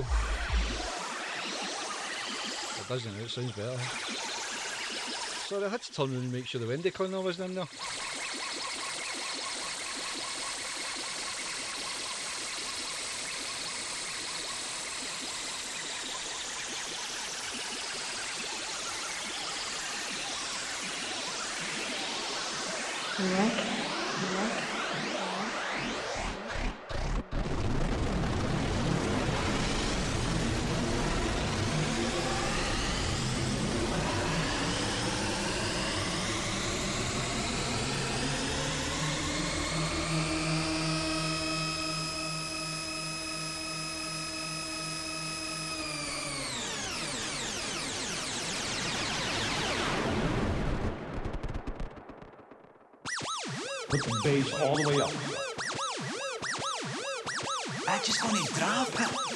It doesn't, it sounds better. Sorry, I had to turn around and make sure the window cleaner wasn't in there.
Put the bass all the way up.
I just want to drop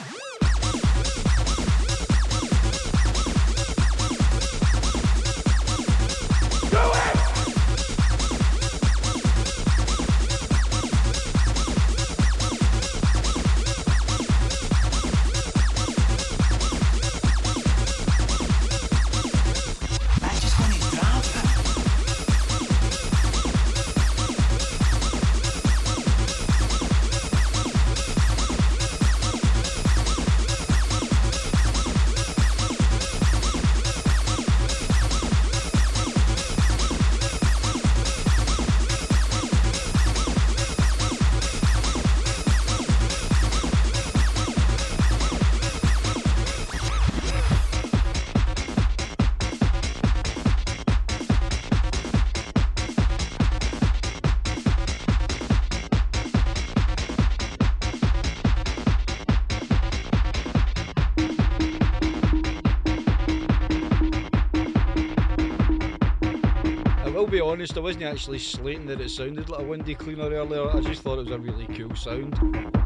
honest, I wasn't actually slating that it sounded like a windy cleaner earlier. I just thought it was a really cool sound.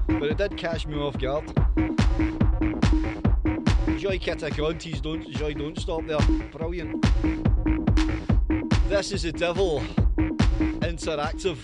But it did catch me off guard. Joy Kitikonti's, don't Joy don't stop there. Brilliant. This is the devil interactive.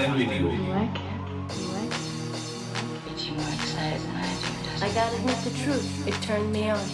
On Camglen Radio.
I gotta admit the truth. It turned me on.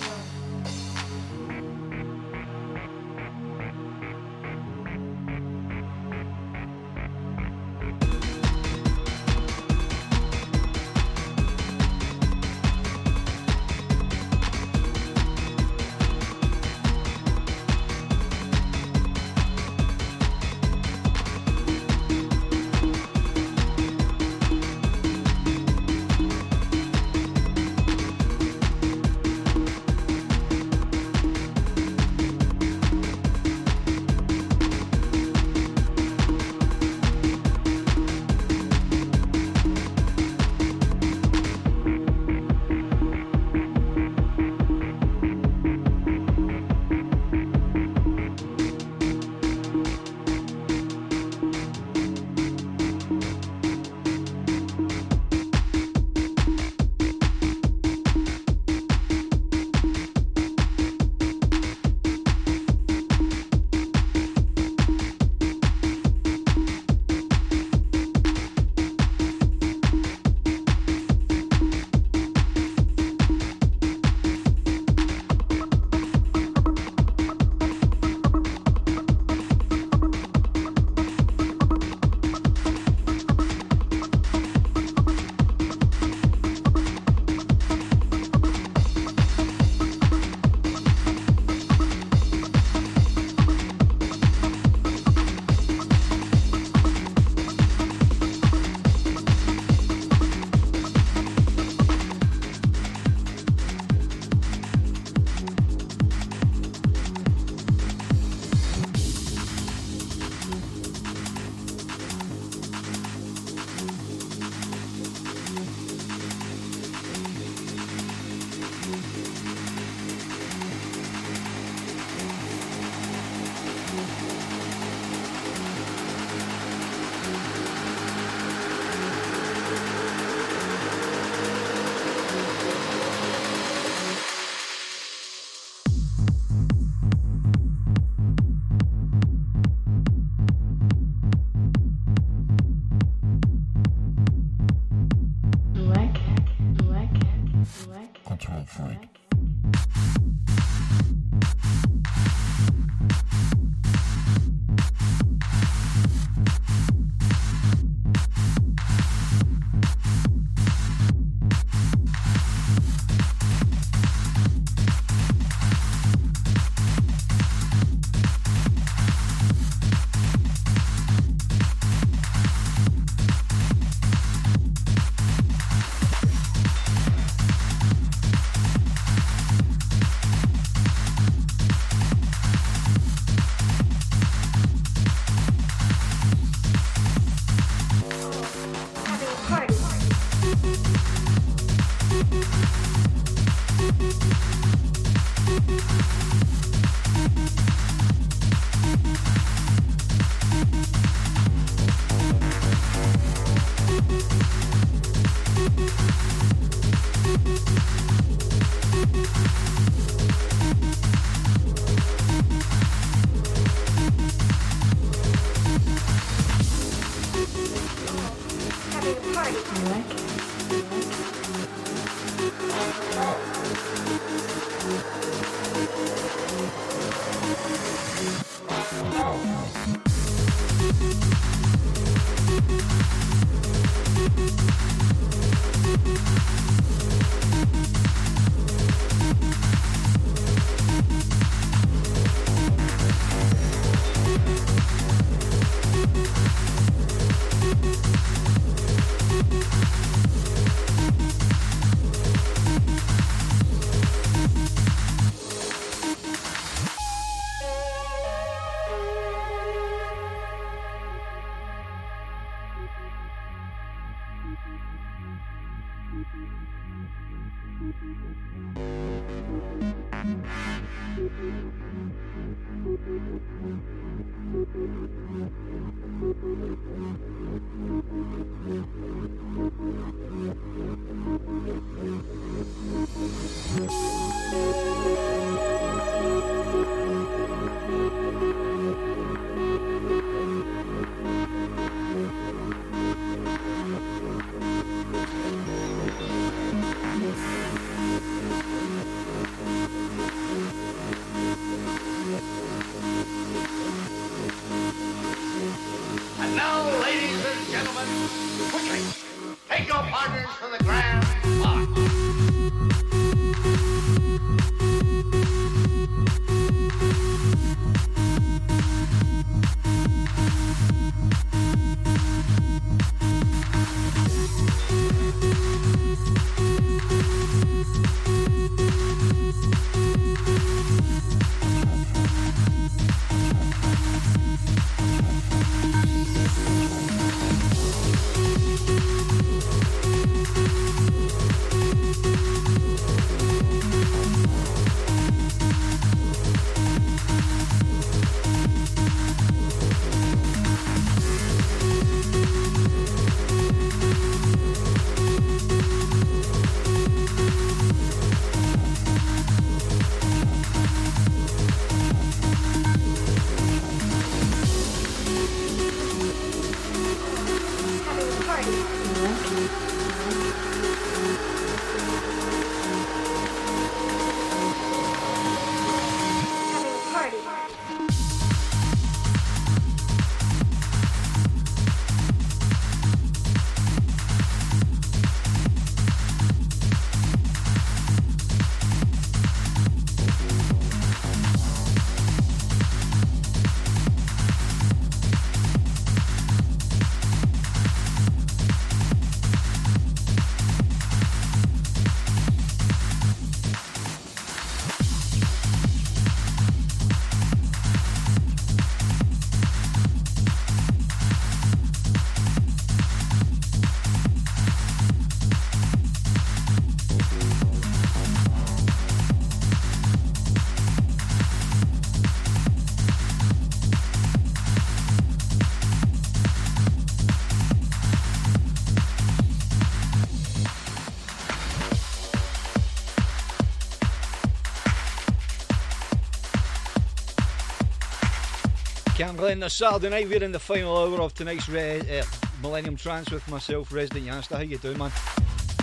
Camglen, this Saturday night we're in the final hour of tonight's Re- uh, Millennium Trance with myself, Resident Yanzta. How you doing, man?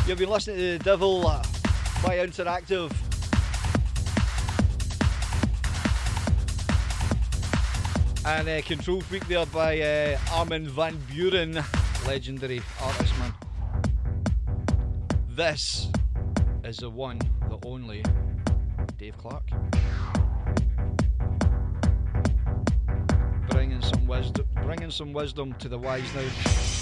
You've been listening to The Devil uh, by Interactive. And uh, Control Freak there by uh, Armin van Buuren, legendary artist, man. This is the one, the only Dave Clarke. Wisdom, bringing some wisdom to the wise now.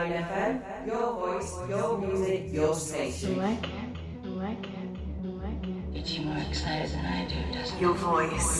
107.9 FM, your voice, your music, your station.
Like it, like it, like it.
Gets you more excited than I do, doesn't it?
Your voice,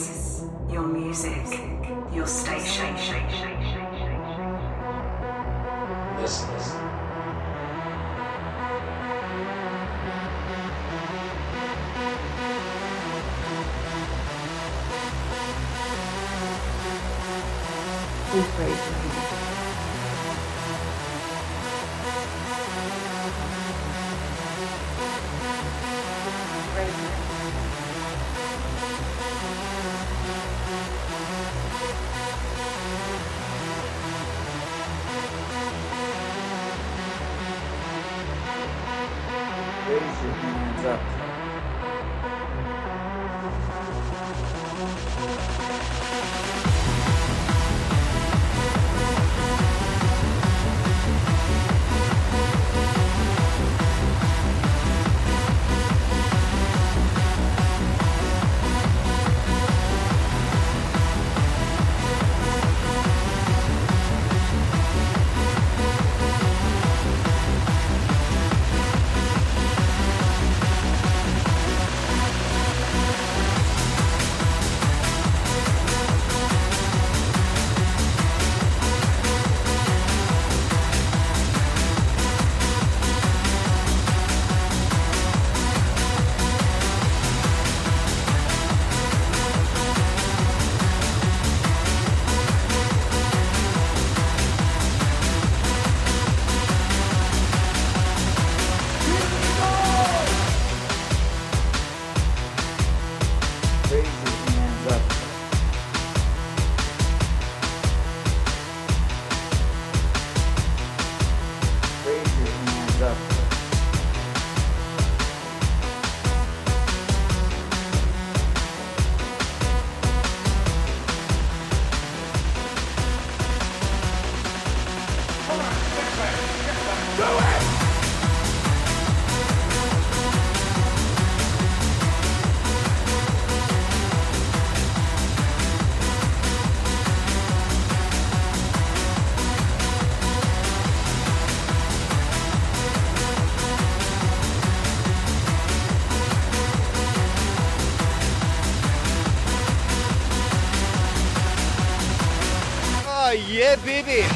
baby.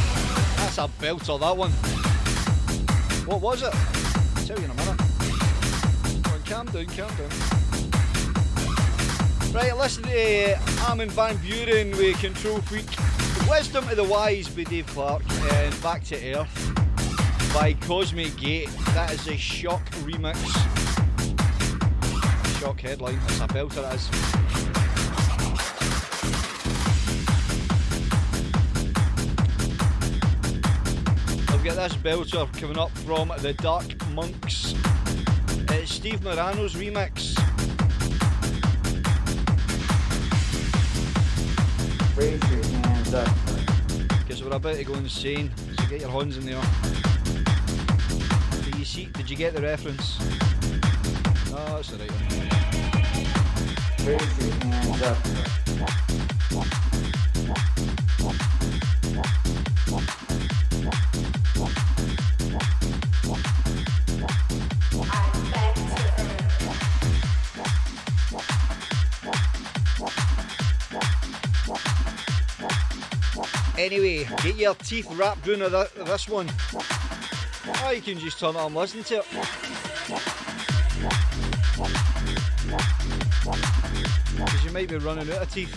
That's a belt belter, that one. What was it? I'll tell you in a minute. Come on, calm down, calm down. Right, listen to uh, Armin van Buuren with Control Freak. Wisdom of the Wise by Dave Clarke and Back to Earth by Cosmic Gate. That is a shock remix. Shock headline. That's a belter, that is. Got this belter coming up from the Dark Monks. It's Steve Murano's remix.
Raise your hands up.
Because we're about to go insane. So get your hands in there. Did you see? Did you get the reference? No, that's the right one.
Raise your hands up.
Anyway, get your teeth wrapped around this one. Or you can just turn it on listen to it. Because you might be running out of teeth.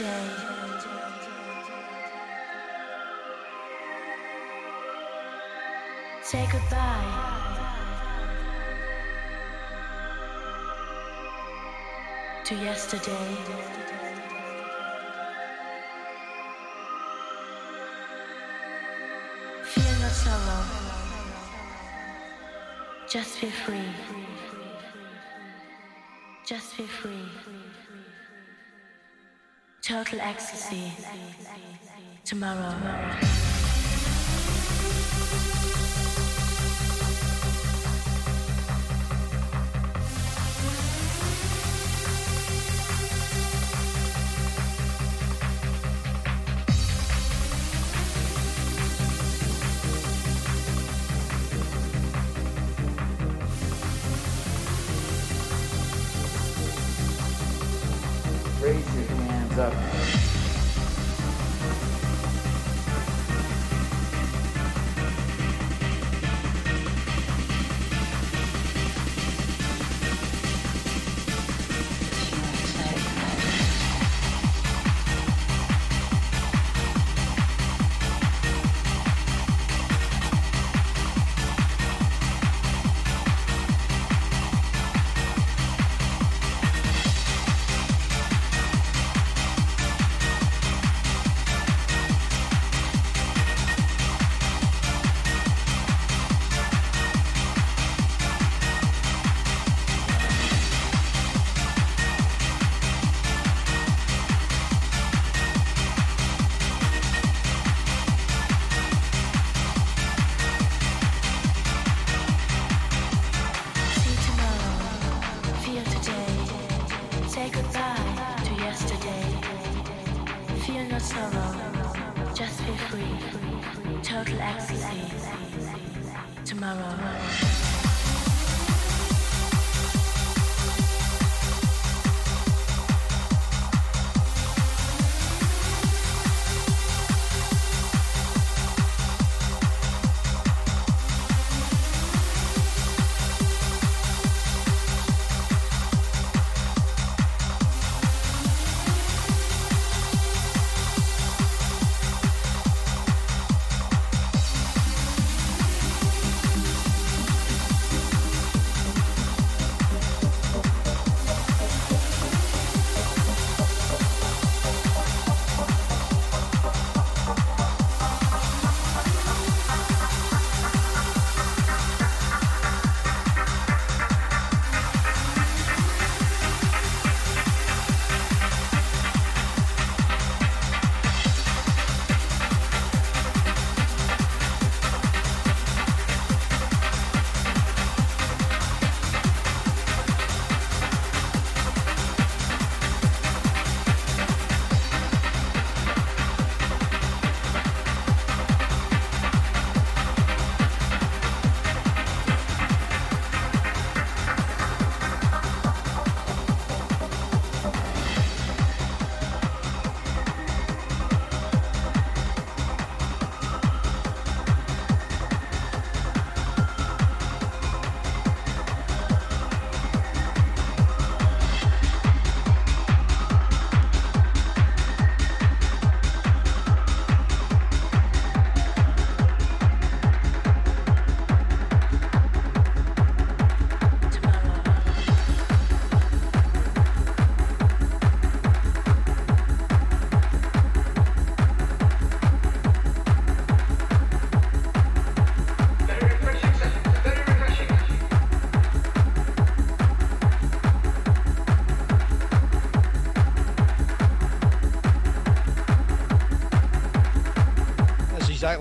Say goodbye. To yesterday. Feel no sorrow. Just be free. Total ecstasy.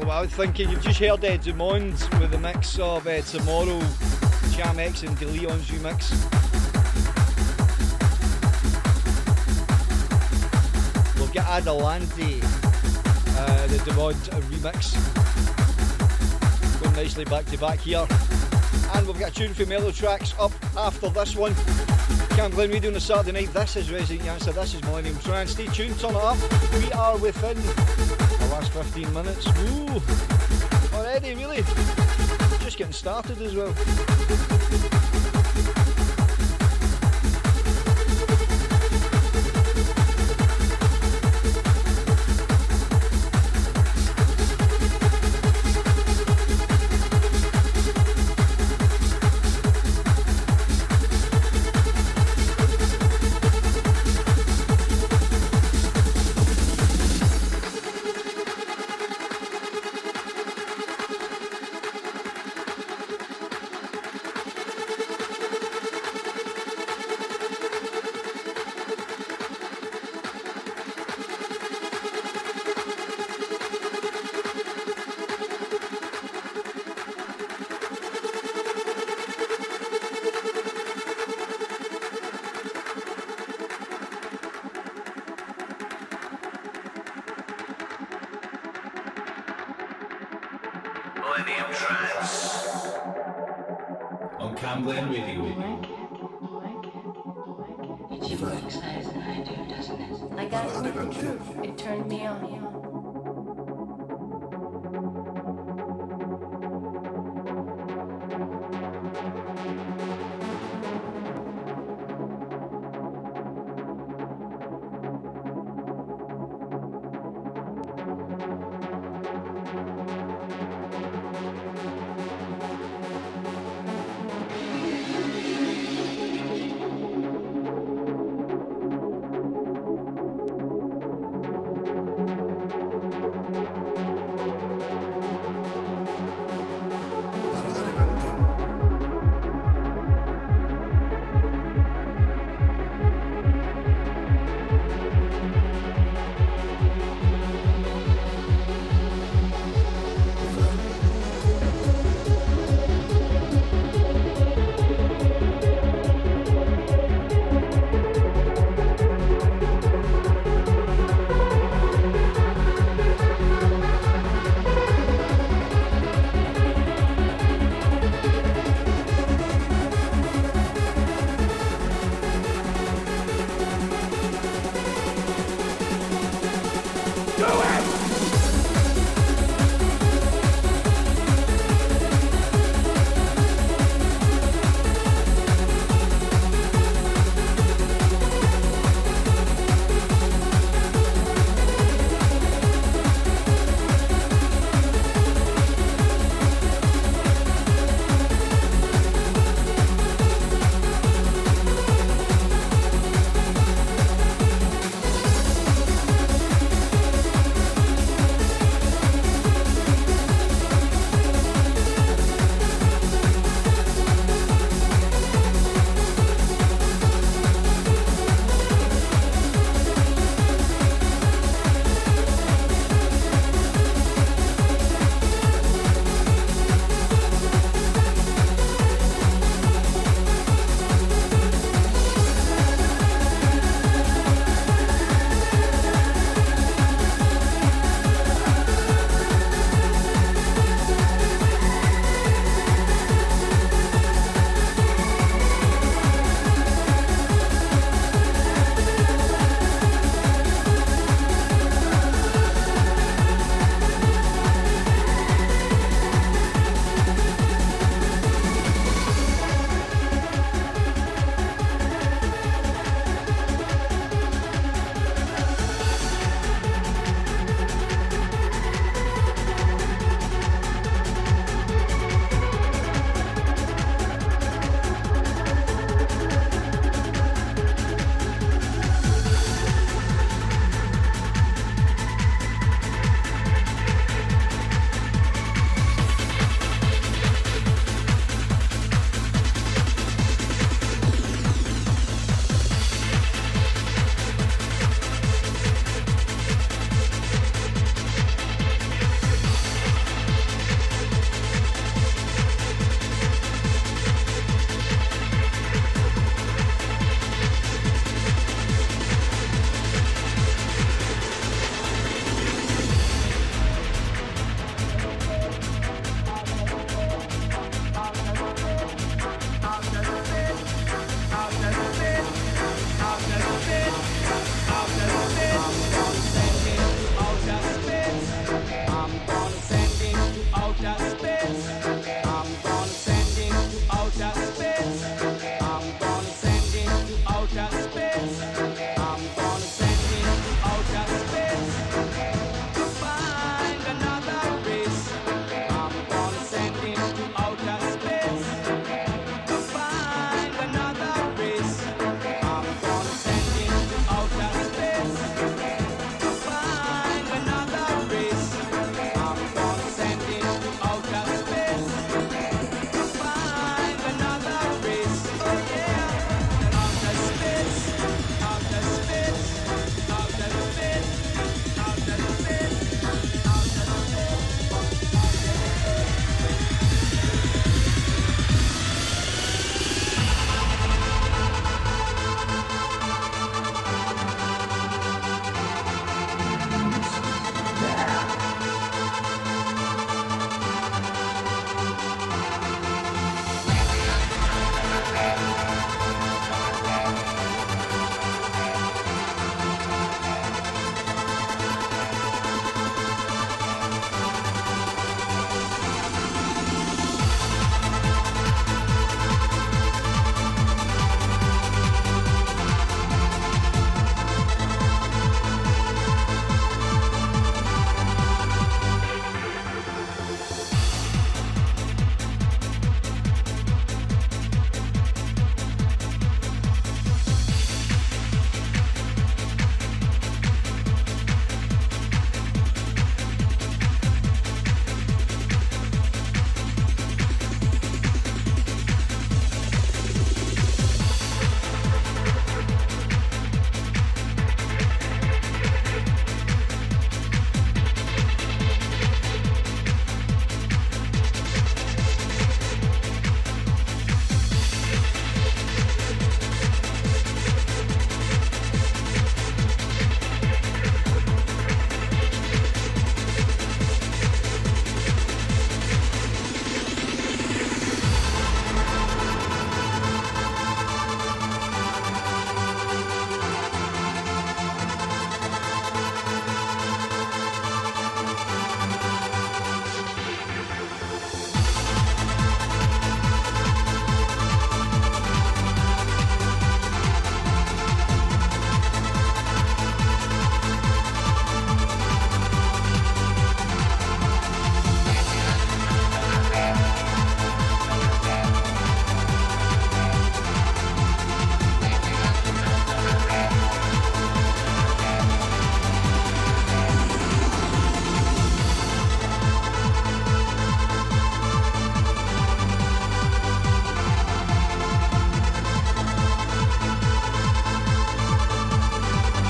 What I was thinking. You've just heard Ed DuMonde with a mix of uh, Tomorrow, JamX and De Leon's remix. We've got Adelante, uh, the DuMonde remix. Going nicely back to back here. And we've got a tune from Mellow Trax up after this one. Cam Radio on a Saturday night. This is Resident Yanzta. This is Millennium Trance. Stay tuned, turn it up. We are within 15 minutes. Ooh, already, really?
just getting started as well.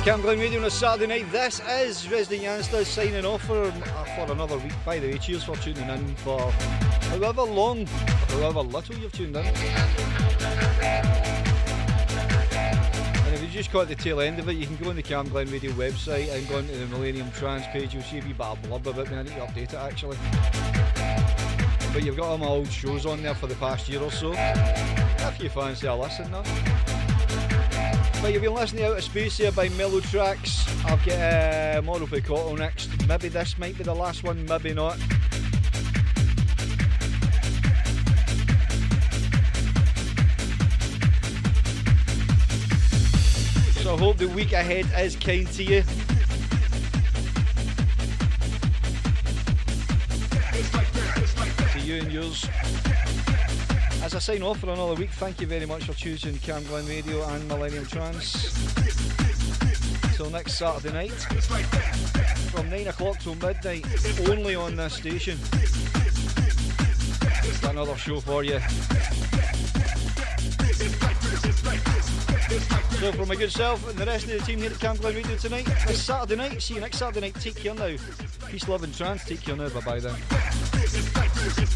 Camglen Radio
on
a Saturday night. This is Resident Yanzta signing off for, uh, for another week. By the way, cheers for tuning in for however long, however little you've tuned in. And if you just caught the tail end of it, you can go on the Camglen Radio website and go onto the Millennium Trance page. You'll see a wee bit of blurb about me. I need to update it actually. But you've got all my old shows on there for the past year or so. If you fancy a listen, though. But you've been listening Out of Space here by Mellow Trax. I've got uh, Mauro Picotto next. Maybe this might be the last one, maybe not. So I hope the week ahead is kind to you. Sign off for another week, thank you very much for choosing Camglen Radio and Millennium Trance. Till next Saturday night, from 9 o'clock till midnight, only on this station. Got another show for you. So, from my good self and the rest of the team here at Camglen Radio tonight, this Saturday night, see you next Saturday night. Take care now. Peace, love, and trance. Take care now. Bye bye then.
It's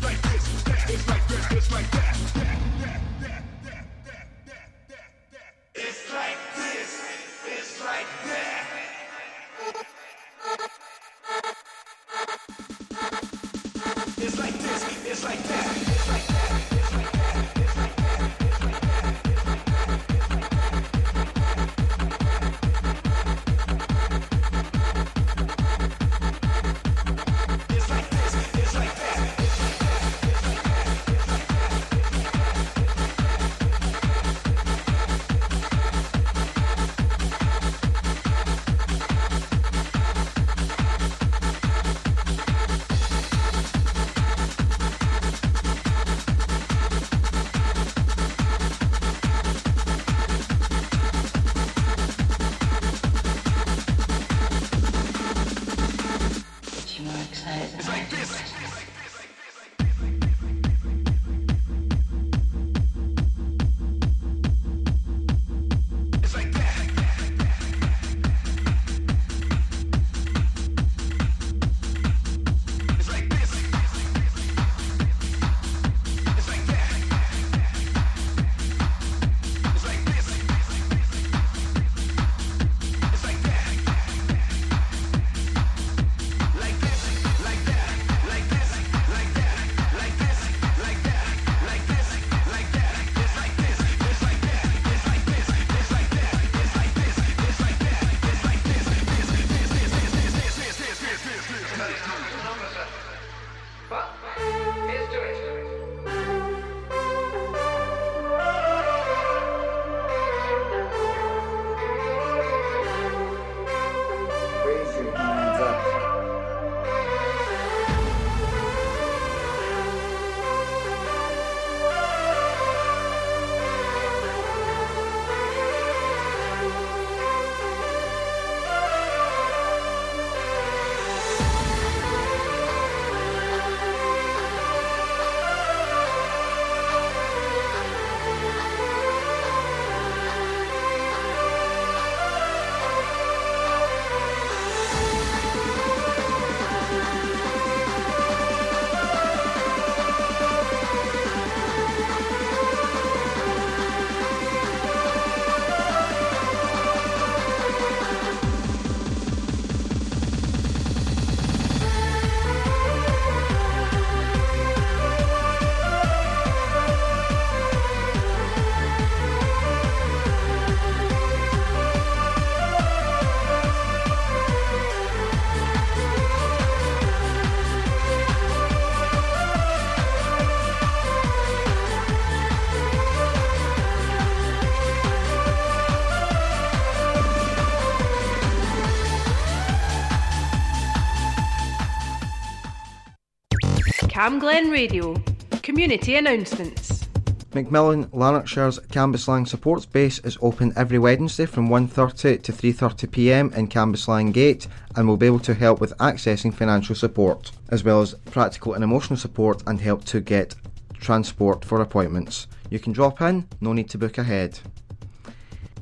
Camglen Radio. Community announcements.
Macmillan Lanarkshire's Cambuslang Supports Base is open every Wednesday from 1.30 to 3.30pm in Cambuslang Gate and will be able to help with accessing financial support, as well as practical and emotional support and help to get transport for appointments. You can drop in, no need to book ahead.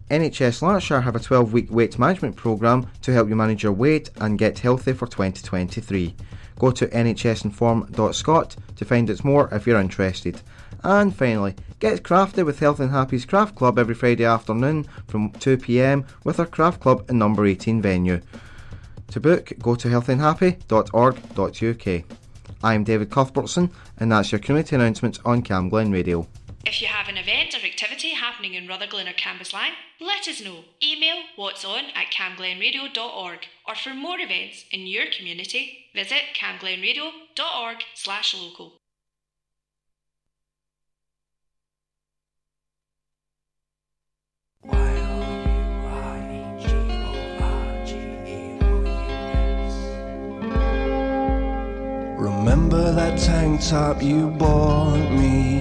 NHS Lanarkshire have a 12 week weight management programme to help you manage your weight and get healthy for 2023. Go to nhsinform.scot to find out more if you're interested. And finally, get crafty with Health and Happy's Craft Club every Friday afternoon from 2pm with our Craft Club in number 18 venue. To book, go to healthandhappy.org.uk. I'm David Cuthbertson, and that's your community announcements on Camglen Radio.
If you have an event or activity happening in Rutherglen or Cambuslang, let us know. Email what's on at camglenradio.org or for more events in your community, visit camglenradio.org slash local.
Remember that tank top you bought me?